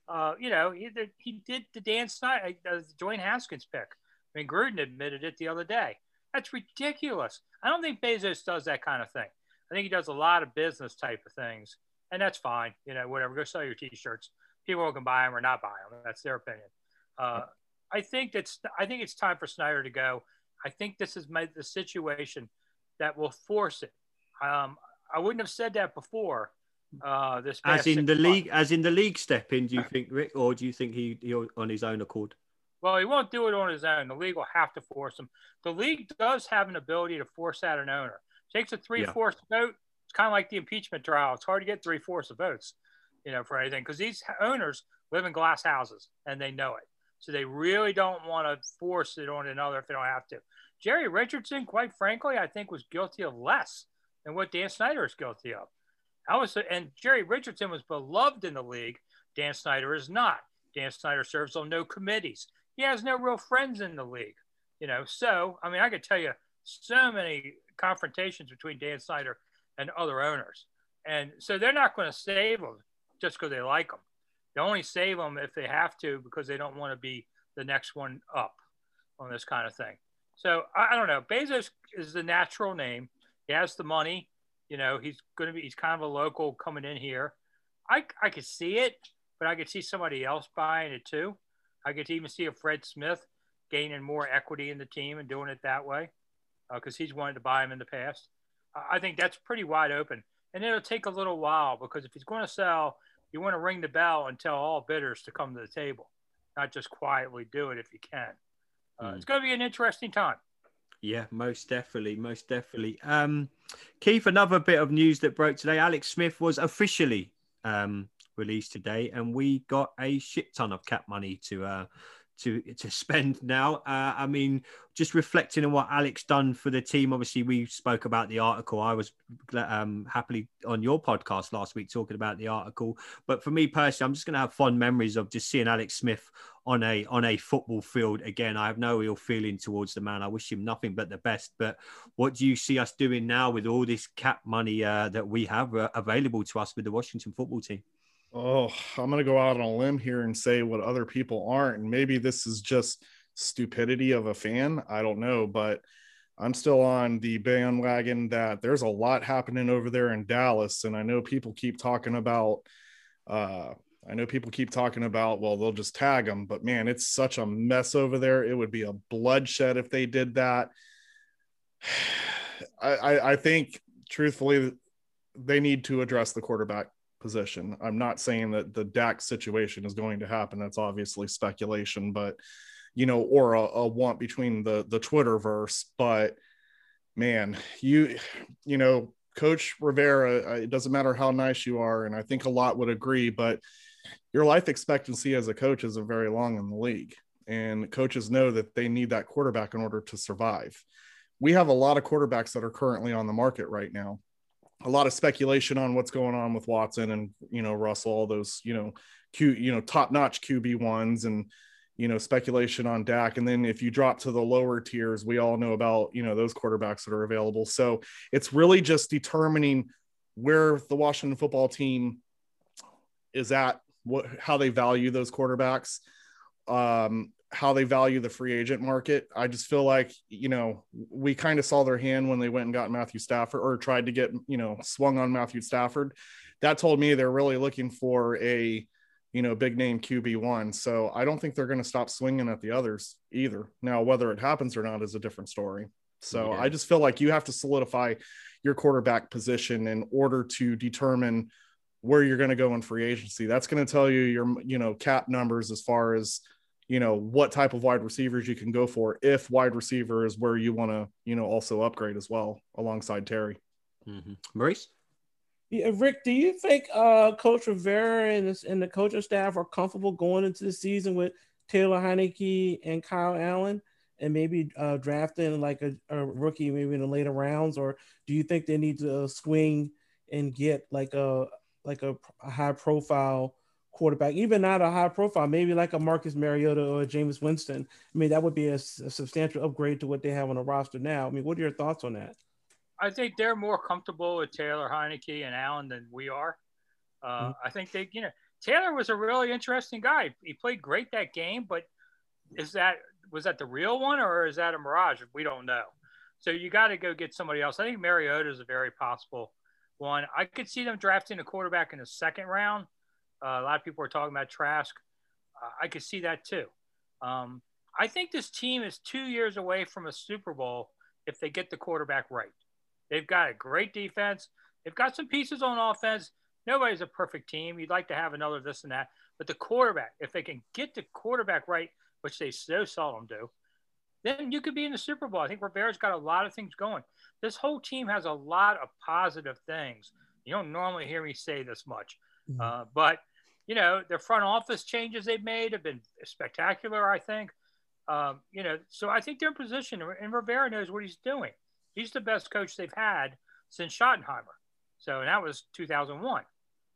Uh, you know, he, he did the Dan Snyder, uh, Dwayne Haskins pick. I mean, Gruden admitted it the other day. That's ridiculous. I don't think Bezos does that kind of thing. I think he does a lot of business type of things, and that's fine. You know, whatever. Go sell your T-shirts. People can buy them or not buy them. That's their opinion. Uh, I think that's. I think it's time for Snyder to go. I think this is my, the situation that will force it. Um, I wouldn't have said that before. Uh, this As in the months. league, as in the league step in, do you think, Rick, or do you think he he'll on his own accord? Well, he won't do it on his own. The league will have to force him. The league does have an ability to force out an owner. Takes a three fourths vote. It's kind of like the impeachment trial. It's hard to get three fourths of votes, you know, for anything because these owners live in glass houses and they know it. So they really don't want to force it on another if they don't have to. Jerry Richardson, quite frankly, I think was guilty of less than what Dan Snyder is guilty of. I was, and Jerry Richardson was beloved in the league. Dan Snyder is not. Dan Snyder serves on no committees. He has no real friends in the league, you know. So, I mean, I could tell you so many confrontations between Dan Snyder and other owners, and so they're not going to save him just because they like him. They only save him if they have to because they don't want to be the next one up on this kind of thing. So I, I don't know. Bezos is the natural name. He has the money. You know, he's going to be. He's kind of a local coming in here. I I could see it, but I could see somebody else buying it too. I could even see a Fred Smith gaining more equity in the team and doing it that way because he's wanted to buy him in the past. I I think that's pretty wide open. And it'll take a little while because if he's going to sell, you want to ring the bell and tell all bidders to come to the table, not just quietly do it if you can. Uh, Mm. It's going to be an interesting time. Yeah, most definitely, most definitely. Um, Keith, another bit of news that broke today. Alex Smith was officially um, released today, and we got a shit ton of cap money to uh, to to spend now. Uh, I mean, just reflecting on what Alex done for the team. Obviously, we spoke about the article. I was um, happily on your podcast last week talking about the article. But for me personally, I'm just going to have fond memories of just seeing Alex Smith on a on a football field again. I have no ill feeling towards the man. I wish him nothing but the best. But what do you see us doing now with all this cap money uh, that we have uh, available to us with the Washington football team? Oh, I'm going to go out on a limb here and say what other people aren't. And maybe this is just stupidity of a fan. I don't know. But I'm still on the bandwagon that there's a lot happening over there in Dallas. And I know people keep talking about, uh, I know people keep talking about, well, they'll just tag them, but man, it's such a mess over there. It would be a bloodshed if they did that. I, I, I think, truthfully, they need to address the quarterback position. I'm not saying that the Dak situation is going to happen. That's obviously speculation, but you know, or a, a want between the the Twitterverse. But man, you you know, Coach Rivera, uh, it doesn't matter how nice you are, and I think a lot would agree, but your life expectancy as a coach isn't very long in the league. And coaches know that they need that quarterback in order to survive. We have a lot of quarterbacks that are currently on the market right now a lot of speculation on what's going on with Watson and you know Russell, all those you know Q you know top notch QB ones and you know speculation on Dak. And then if you drop to the lower tiers, we all know about you know those quarterbacks that are available. So it's really just determining where the Washington football team is at, what how they value those quarterbacks. Um, how they value the free agent market. I just feel like, you know, we kind of saw their hand when they went and got Matthew Stafford or tried to get, you know, swung on Matthew Stafford. That told me they're really looking for a, you know, big name QB1. So I don't think they're going to stop swinging at the others either. Now, whether it happens or not is a different story. So yeah. I just feel like you have to solidify your quarterback position in order to determine where you're going to go in free agency. That's going to tell you your, you know, cap numbers as far as, you know what type of wide receivers you can go for if wide receiver is where you want to you know also upgrade as well alongside Terry. Mm-hmm. Maurice. Yeah, Rick, do you think uh, Coach Rivera and, this, and the coaching staff are comfortable going into the season with Taylor Heinicke and Kyle Allen, and maybe uh, drafting like a, a, rookie maybe in the later rounds, or do you think they need to uh, swing and get like a like a, a high profile quarterback, even not a high profile, maybe like a Marcus Mariota or a Jameis Winston. I mean, that would be a, a, substantial upgrade to what they have on the roster now. I mean, what are your thoughts on that? I think they're more comfortable with Taylor Heinicke and Allen than we are. Uh, mm-hmm. I think they, you know, Taylor was a really interesting guy. He played great that game, but is that was that the real one or is that a mirage? We don't know. So you got to go get somebody else. I think Mariota is a very possible one. I could see them drafting a quarterback in the second round uh, a lot of people are talking about Trask. Uh, I could see that too. Um, I think this team is two years away from a Super Bowl if they get the quarterback right. They've got a great defense. They've got some pieces on offense. Nobody's a perfect team. You'd like to have another this and that. But the quarterback, if they can get the quarterback right, which they so seldom do, then you could be in the Super Bowl. I think Rivera's got a lot of things going. This whole team has a lot of positive things. You don't normally hear me say this much, mm-hmm. uh, but you know, their front office changes they've made have been spectacular, I think. Um, you know, so I think they're in position, and Rivera knows what he's doing. He's the best coach they've had since Schottenheimer. So, and that was 2001.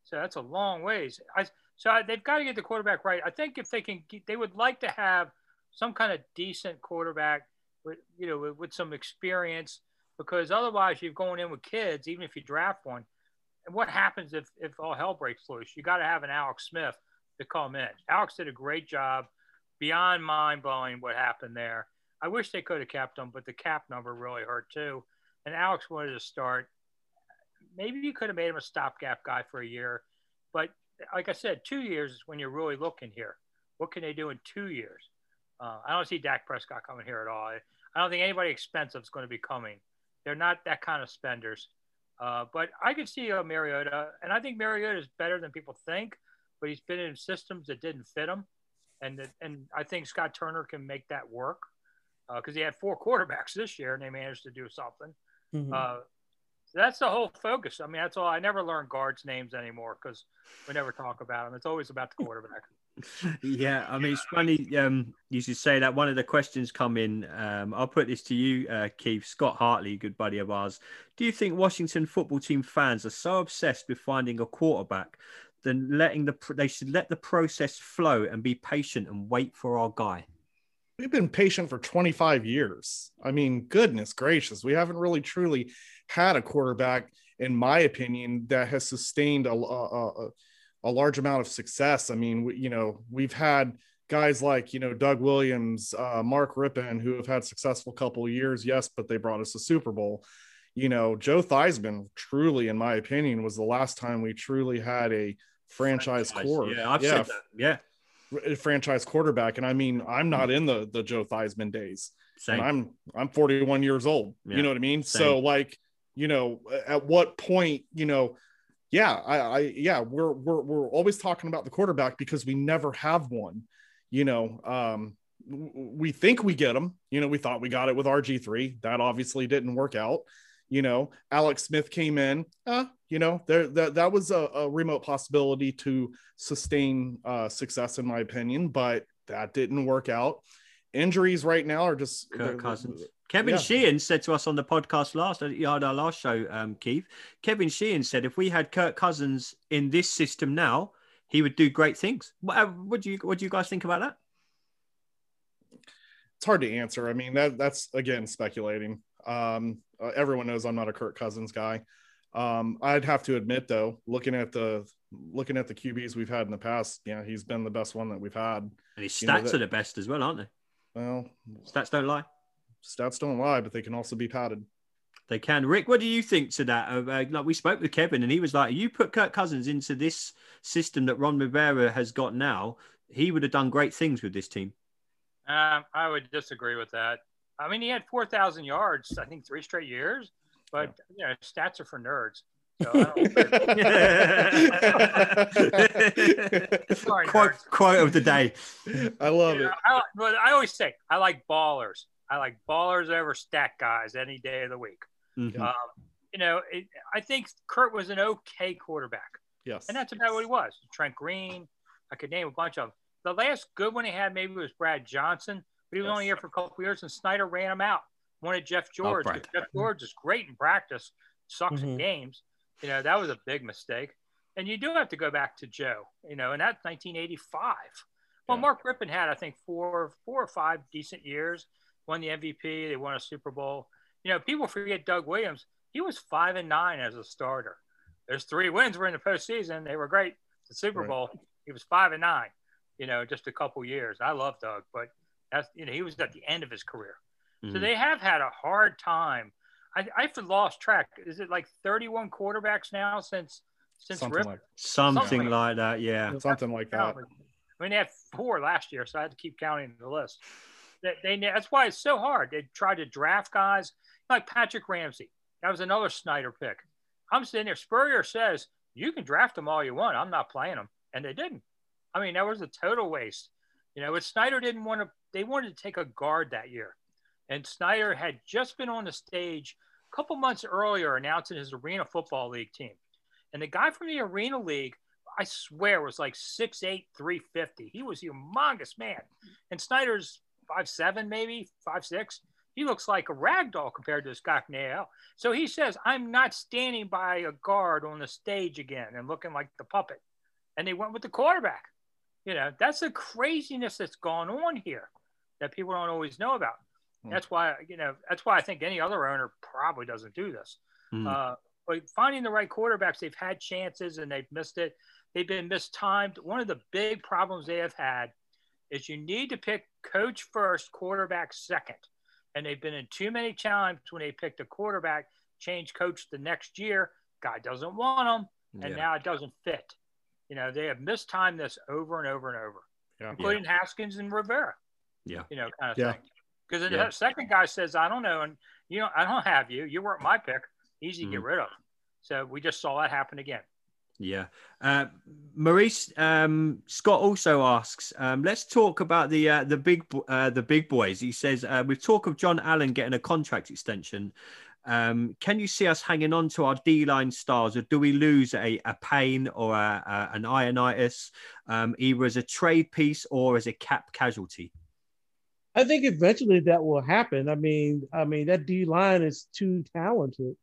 So that's a long ways. I, so I, they've got to get the quarterback right. I think if they can, they would like to have some kind of decent quarterback with, you know, with, with some experience, because otherwise you're going in with kids, even if you draft one, and what happens if, if all hell breaks loose? You got to have an Alex Smith to come in. Alex did a great job, beyond mind blowing what happened there. I wish they could have kept him, but the cap number really hurt too. And Alex wanted to start. Maybe you could have made him a stopgap guy for a year, but like I said, two years is when you're really looking here. What can they do in two years? Uh, I don't see Dak Prescott coming here at all. I don't think anybody expensive is going to be coming. They're not that kind of spenders. Uh, but I could see a Mariota, and I think Mariota is better than people think. But he's been in systems that didn't fit him, and and I think Scott Turner can make that work because uh, he had four quarterbacks this year, and they managed to do something. Mm-hmm. Uh, that's the whole focus. I mean, that's all. I never learn guards' names anymore because we never talk about them. It's always about the quarterback. Yeah, I mean, it's funny. Um, you should say that one of the questions come in. Um, I'll put this to you, uh, Keith Scott Hartley, good buddy of ours. Do you think Washington football team fans are so obsessed with finding a quarterback than letting the they should let the process flow and be patient and wait for our guy? We've been patient for 25 years. I mean, goodness gracious, we haven't really truly had a quarterback, in my opinion, that has sustained a, a, a a large amount of success. I mean, we, you know, we've had guys like you know Doug Williams, uh, Mark Rypien, who have had successful couple years, yes, but they brought us a Super Bowl. You know, Joe Theismann, truly, in my opinion, was the last time we truly had a franchise, franchise core. Yeah, I've yeah, said that. Yeah, franchise quarterback, and I mean, I'm not in the the Joe Theismann days. Same. And I'm I'm 41 years old. Yeah. You know what I mean? Same. So like, you know, at what point, you know, yeah, I, I yeah, we're we're we're always talking about the quarterback because we never have one. You know, um, we think we get them. You know, we thought we got it with RG three. That obviously didn't work out. You know, Alex Smith came in. Uh, you know, there that that was a, a remote possibility to sustain uh, success, in my opinion, but that didn't work out. Injuries right now are just Kirk Cousins. Kevin yeah. Sheehan said to us on the podcast last, uh, you had our last show, um, Keith. Kevin Sheehan said if we had Kirk Cousins in this system now, he would do great things. What, uh, what do you what do you guys think about that? It's hard to answer. I mean, that that's again speculating. Um, uh, everyone knows I'm not a Kirk Cousins guy. Um, I'd have to admit though, looking at the looking at the QBs we've had in the past, yeah, he's been the best one that we've had. And his stats you know, that, are the best as well, aren't they? Well, stats don't lie stats don't lie, but they can also be padded. They can. Rick, what do you think to that? Uh, like we spoke with Kevin, and he was like, "You put Kirk Cousins into this system that Ron Rivera has got now, he would have done great things with this team." Um, I would disagree with that. I mean, he had four thousand yards, I think, three straight years, but yeah. you know, stats are for nerds. So Sorry, quote, quote of the day. I love you it. Know, I, but I always say I like ballers. I like ballers over stat guys any day of the week. Mm-hmm. Um, you know, it, I think Kurt was an okay quarterback. Yes. And that's about what he was. Trent Green, I could name a bunch of them. The last good one he had maybe was Brad Johnson, but he was yes. only here for a couple years, and Snyder ran him out. Wanted Jeff oh, George. Oh, Jeff George is great in practice, sucks mm-hmm. in games. You know, that was a big mistake. And you do have to go back to Joe, you know, and that's 1985. Well, yeah. Mark Rypien had, I think, four, four or five decent years won the MVP. They won a Super Bowl. You know, people forget Doug Williams. He was five and nine as a starter. There's three wins. We're in the postseason. They were great. The Super right. Bowl. He was five and nine. You know, just a couple years. I love Doug, but that's you know he was at the end of his career. Mm-hmm. So they have had a hard time. I I've lost track. Is it like 31 quarterbacks now since since something Rip? like something, something like that? Yeah, something like that. I mean, they had four last year, so I had to keep counting the list. They, they that's why it's so hard. They tried to draft guys like Patrick Ramsey. That was another Snyder pick. I'm sitting there. Spurrier says you can draft them all you want. I'm not playing them, and they didn't. I mean, that was a total waste. You know, but Snyder didn't want to. They wanted to take a guard that year, and Snyder had just been on the stage a couple months earlier announcing his Arena Football League team, and the guy from the Arena League I swear was like 6'8, 350. He was a humongous man. And Snyder's five seven, maybe five six. He looks like a rag doll compared to this guy from AL. So he says, I'm not standing by a guard on the stage again and looking like the puppet. And they went with the quarterback. You know, that's the craziness that's gone on here that people don't always know about. Mm. That's why, you know, that's why I think any other owner probably doesn't do this. Mm. Uh, but finding the right quarterbacks, they've had chances and they've missed it. They've been mistimed. One of the big problems they have had is you need to pick coach first, quarterback second. And they've been in too many times when they picked a quarterback, change coach the next year. Guy doesn't want them, and yeah. now it doesn't fit. You know, they have mistimed this over and over and over, yeah. including yeah. Haskins and Rivera. Yeah. You know, kind of thing. Because the second guy says, I don't know, and you know, I don't have you. You weren't my pick. Easy to mm. get rid of. So we just saw that happen again. Yeah. Uh, Maurice um, Scott also asks, um, let's talk about the uh, the big uh, the big boys. He says uh, with talk of John Allen getting a contract extension. Um, can you see us hanging on to our D line stars, or do we lose a, a Payne or a, a, an Ioannidis, um, either as a trade piece or as a cap casualty? I think eventually that will happen. I mean, I mean that D line is too talented.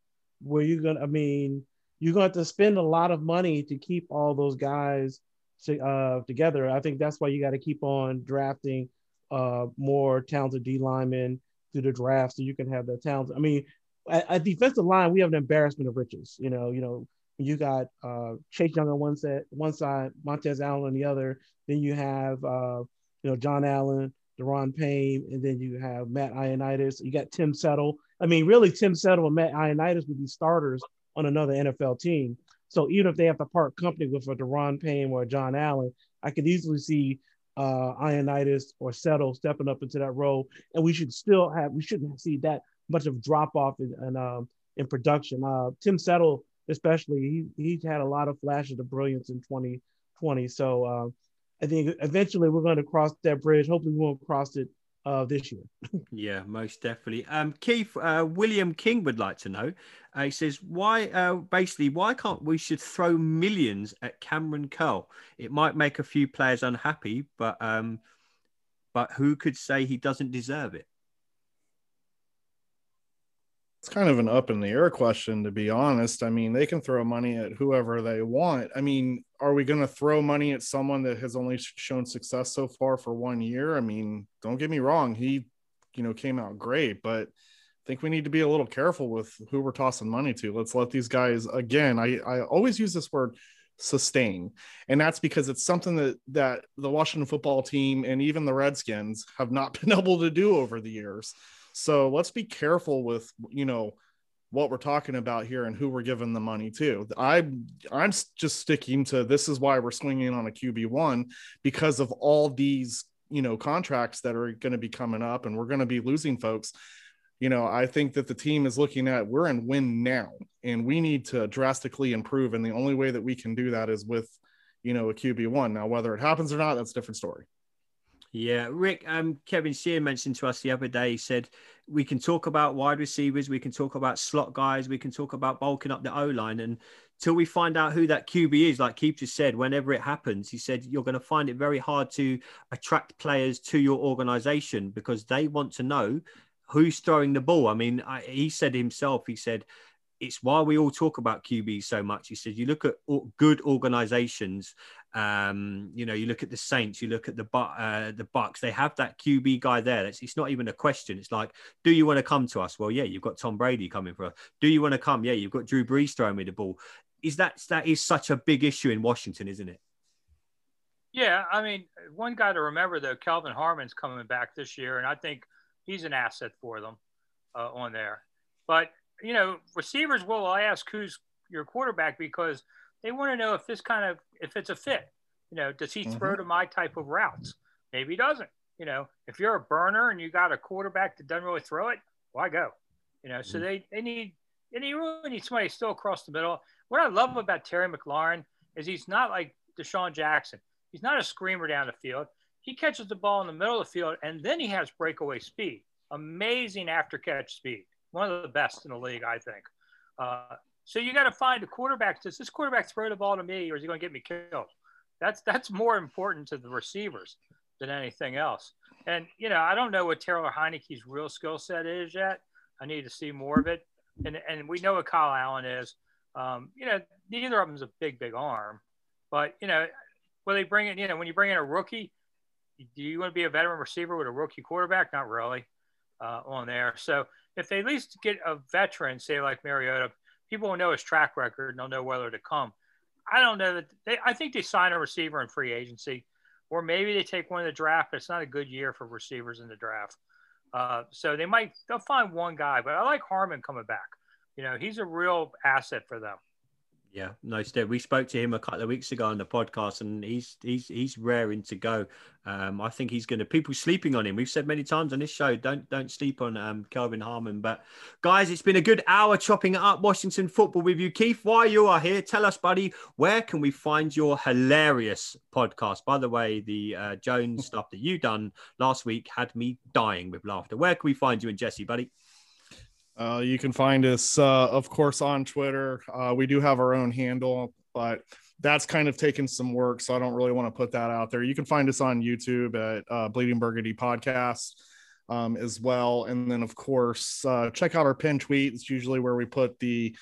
Where you're gonna, I mean, you're to have to spend a lot of money to keep all those guys to, uh, together. I think that's why you got to keep on drafting uh, more talented D linemen through the draft so you can have that talent. I mean, at, at, defensive line, we have an embarrassment of riches. You know, you know, you got uh, Chase Young on one set, one side, Montez Allen on the other. Then you have uh, you know John Allen, Daron Payne, and then you have Matt Ioannidis. You got Tim Settle. I mean, really, Tim Settle and Matt Ioannidis would be starters on another NFL team. So even if they have to part company with a Daron Payne or John Allen, I could easily see uh, Ioannidis or Settle stepping up into that role, and we should still have we shouldn't see that much of drop off in in, um, in production. Uh, Tim Settle, especially, he he had a lot of flashes of brilliance in 2020. So uh, I think eventually we're going to cross that bridge. Hopefully, we won't cross it uh, this year. yeah, most definitely. Um, Keith, uh, William King would like to know. Uh, he says, "Why, uh, basically, why can't we should throw millions at Kamren Curl? It might make a few players unhappy, but um, but who could say he doesn't deserve it?" it's kind of an up in the air question to be honest i mean they can throw money at whoever they want i mean are we going to throw money at someone that has only shown success so far for one year? I mean don't get me wrong he you know came out great but i think we need to be a little careful with who we're tossing money to. Let's let these guys again i i always use this word sustain and that's because it's something that that the washington football team and even the redskins have not been able to do over the years. So let's be careful with, you know, what we're talking about here and who we're giving the money to. I I'm just sticking to this is why we're swinging on a QB1 because of all these, you know, contracts that are going to be coming up and we're going to be losing folks. You know, I think that the team is looking at we're in win now and we need to drastically improve and the only way that we can do that is with, you know, a QB1. Now whether it happens or not, that's a different story. Yeah, Rick. Um, Kevin Shear mentioned to us the other day. He said we can talk about wide receivers, we can talk about slot guys, we can talk about bulking up the O line, and till we find out who that QB is, like Keith just said, whenever it happens, he said you're going to find it very hard to attract players to your organization because they want to know who's throwing the ball. I mean, I, he said himself. He said it's why we all talk about QB so much. He said, you look at good organizations. Um, you know, you look at the Saints, you look at the uh, the Bucs. They have that QB guy there. It's, it's not even a question. It's like, do you want to come to us? Well, yeah, you've got Tom Brady coming for us. Do you want to come? Yeah, you've got Drew Brees throwing me the ball. Is that that is such a big issue in Washington, isn't it? Yeah, I mean, one guy to remember though, Kelvin Harmon's coming back this year, and I think he's an asset for them uh, on there. But you know, receivers will ask who's your quarterback because they want to know if this kind of if it's a fit. You know, does he mm-hmm. throw to my type of routes? Maybe he doesn't. You know, if you're a burner and you got a quarterback that doesn't really throw it, why go? You know, so mm-hmm. they they need and you really need somebody still across the middle. What I love about Terry McLaurin is he's not like DeSean Jackson. He's not a screamer down the field. He catches the ball in the middle of the field and then he has breakaway speed. Amazing after catch speed one of the best in the league, I think. Uh, so you got to find a quarterback. Does this quarterback throw the ball to me, or is he going to get me killed? That's that's more important to the receivers than anything else. And you know, I don't know what Taylor Heinicke's real skill set is yet. I need to see more of it. And and we know what Kyle Allen is. Um, you know, neither of them's a big, big arm, but you know, when they bring in, you know, when you bring in a rookie, do you want to be a veteran receiver with a rookie quarterback? Not really uh, on there. So if they at least get a veteran, say like Mariota, people will know his track record and they'll know whether to come. I don't know that they, I think they sign a receiver in free agency, or maybe they take one in the draft, but it's not a good year for receivers in the draft. Uh, so they might, they'll find one guy, but I like Harmon coming back. You know, he's a real asset for them. Yeah, no, Steve. We spoke to him a couple of weeks ago on the podcast, and he's he's he's raring to go. Um, I think he's going to people sleeping on him. We've said many times on this show, don't don't sleep on um, Kelvin Harmon. But guys, it's been a good hour chopping up Washington football with you, Keith. While you are here, tell us, buddy, where can we find your hilarious podcast? By the way, the uh, Jones stuff that you done last week had me dying with laughter. Where can we find you and Jesse, buddy? Uh, you can find us, uh, of course, on Twitter. Uh, we do have our own handle, but that's kind of taken some work, so I don't really want to put that out there. You can find us on YouTube at uh, Bleeding Burgundy Podcast um, as well, and then of course uh, check out our pin tweet. It's usually where we put the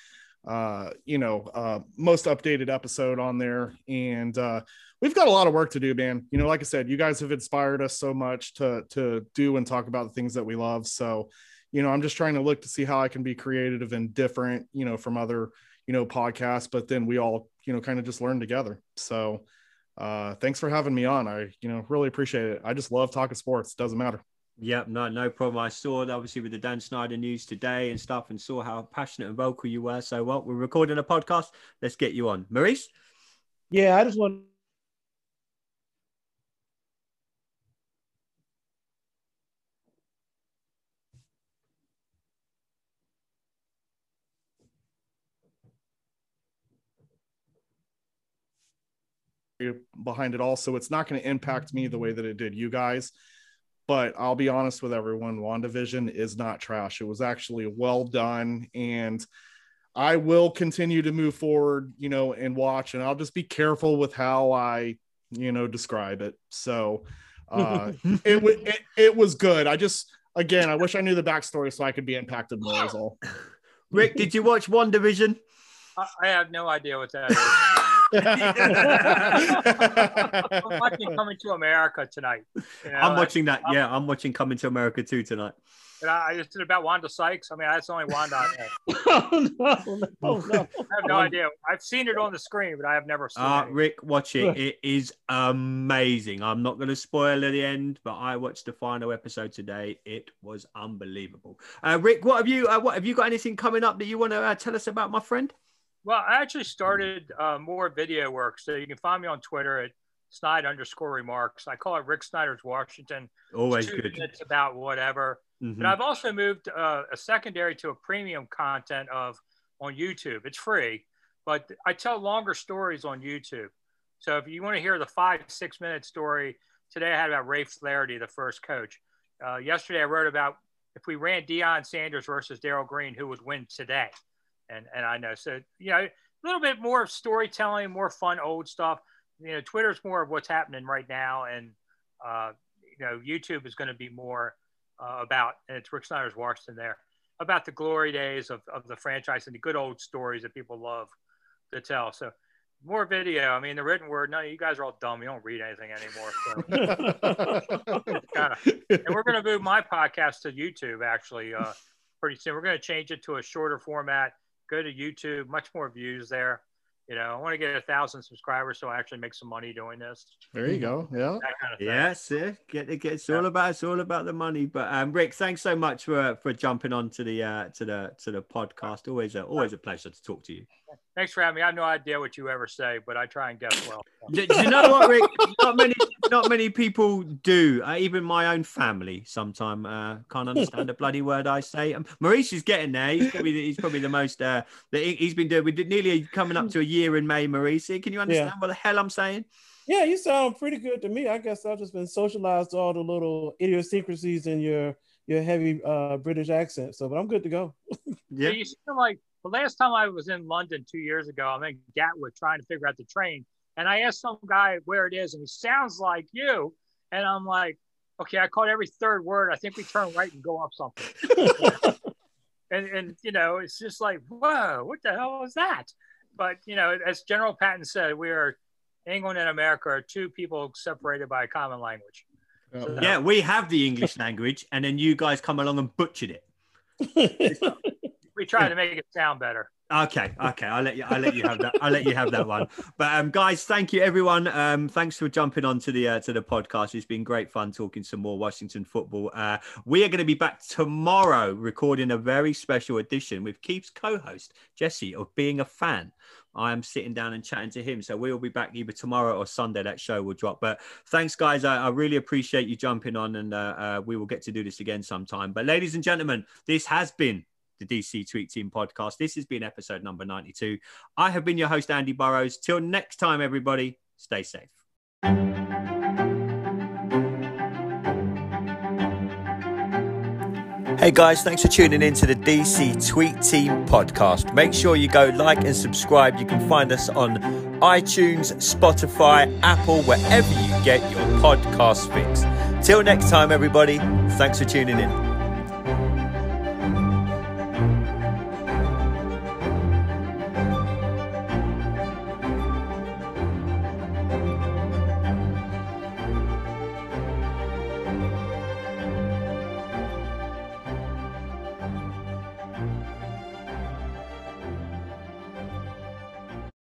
uh, you know most updated episode on there, and we've got a lot of work to do, man. You know, like I said, you guys have inspired us so much to to do and talk about the things that we love. So you know i'm just trying to look to see how i can be creative and different you know from other you know podcasts but then we all you know kind of just learn together so uh thanks for having me on i you know really appreciate it i just love talking sports doesn't matter Yep, no, no problem. I saw it obviously with the Dan Snyder news today and stuff, and saw how passionate and vocal you were. So, well, we're recording a podcast. Let's get you on, Maurice. Yeah, I just want behind it all. So it's not going to impact me the way that it did you guys. But I'll be honest with everyone, WandaVision is not trash. It was actually well done. And I will continue to move forward, you know, and watch, and I'll just be careful with how I, you know, describe it. So uh it, it it was good. I just again I wish I knew the backstory so I could be impacted more as all. Rick, did you watch WandaVision? I, I have no idea what that is. I'm watching Coming to America tonight. You know, I'm watching that. Yeah, I'm watching Coming to America too tonight. And I, I just did about Wanda Sykes. I mean, that's only Wanda I, oh, no, no, no. I have no idea. I've seen it on the screen, but I have never seen Uh, it. Rick, watch it. It is amazing. I'm not going to spoil at the end, but I watched the final episode today. It was unbelievable. Uh, Rick, what have you? Uh, what have you got? Anything coming up that you want to uh, tell us about, my friend? Well, I actually started uh, more video work. So you can find me on Twitter at Snide underscore remarks. I call it Rick Snider's Washington. Always Two good. minutes about whatever. Mhm. But I've also moved uh, a secondary to a premium content of on YouTube. It's free, but I tell longer stories on YouTube. So if you want to hear the five six minute story, today I had about Ray Flaherty, the first coach. Uh, yesterday I wrote about if we ran Deion Sanders versus Darrell Green, who would win today. And and I know so you know a little bit more of storytelling, more fun old stuff. You know, Twitter's more of what's happening right now, and uh, you know YouTube is going to be more uh, about, and it's Rick Snider's Washington there, about the glory days of, of the franchise and the good old stories that people love to tell. So more video. I mean, the written word, no, you guys are all dumb. You don't read anything anymore. So and we're going to move my podcast to YouTube actually uh, pretty soon. We're going to change it to a shorter format. Go to YouTube, much more views there. You know, I want to get a thousand subscribers so I actually make some money doing this. There you go. Yeah. That kind of thing. Yes, yeah. Get it. Get, it's all about. It's all about the money. But um, Rick, thanks so much for for jumping on to the uh, to the to the podcast. Always a always a pleasure to talk to you. Thanks for having me. I have no idea what you ever say, but I try and guess well. Do, do you know what, Rick? Not many, not many people do. Uh, even my own family sometimes uh, can't understand a bloody word I say. Um, Maurice is getting there. He's probably the, he's probably the most. Uh, that he, he's been doing. We did nearly coming up to a year in May. Maurice, can you understand what the hell I'm saying? Yeah, you sound pretty good to me. I guess I've just been socialized to all the little idiosyncrasies in your your heavy uh, British accent. So, but I'm good to go. Yeah. You seem like the last time I was in London two years ago, I'm in Gatwick trying to figure out the train. And I asked some guy where it is, and he sounds like you. And I'm like, okay, I caught every third word. I think we turn right and go up something. and, and, you know, it's just like, whoa, what the hell was that? But, you know, as General Patton said, we are England and America are two people separated by a common language. Oh, so- Yeah, we have the English language, and then you guys come along and butchered it. we try to make it sound better. Okay, okay, I'll let you. I'll let you have that. I'll let you have that one. But um, guys, thank you everyone. Um, thanks for jumping on to the uh, to the podcast. It's been great fun talking some more Washington football. Uh, we are going to be back tomorrow, recording a very special edition with Keith's co-host Jesse of Being a Fan. I am sitting down and chatting to him. So we will be back either tomorrow or Sunday. That show will drop. But thanks, guys. I, I really appreciate you jumping on, and uh, uh, we will get to do this again sometime. But ladies and gentlemen, this has been the DC Tweet Team podcast. This has been episode number 92. I have been your host, Andy Burrows. Till next time, everybody, stay safe. Hey guys, thanks for tuning in to the DC Tweet Team podcast. Make sure you go like and subscribe. You can find us on iTunes, Spotify, Apple, wherever you get your podcast fix. Till next time, everybody, thanks for tuning in.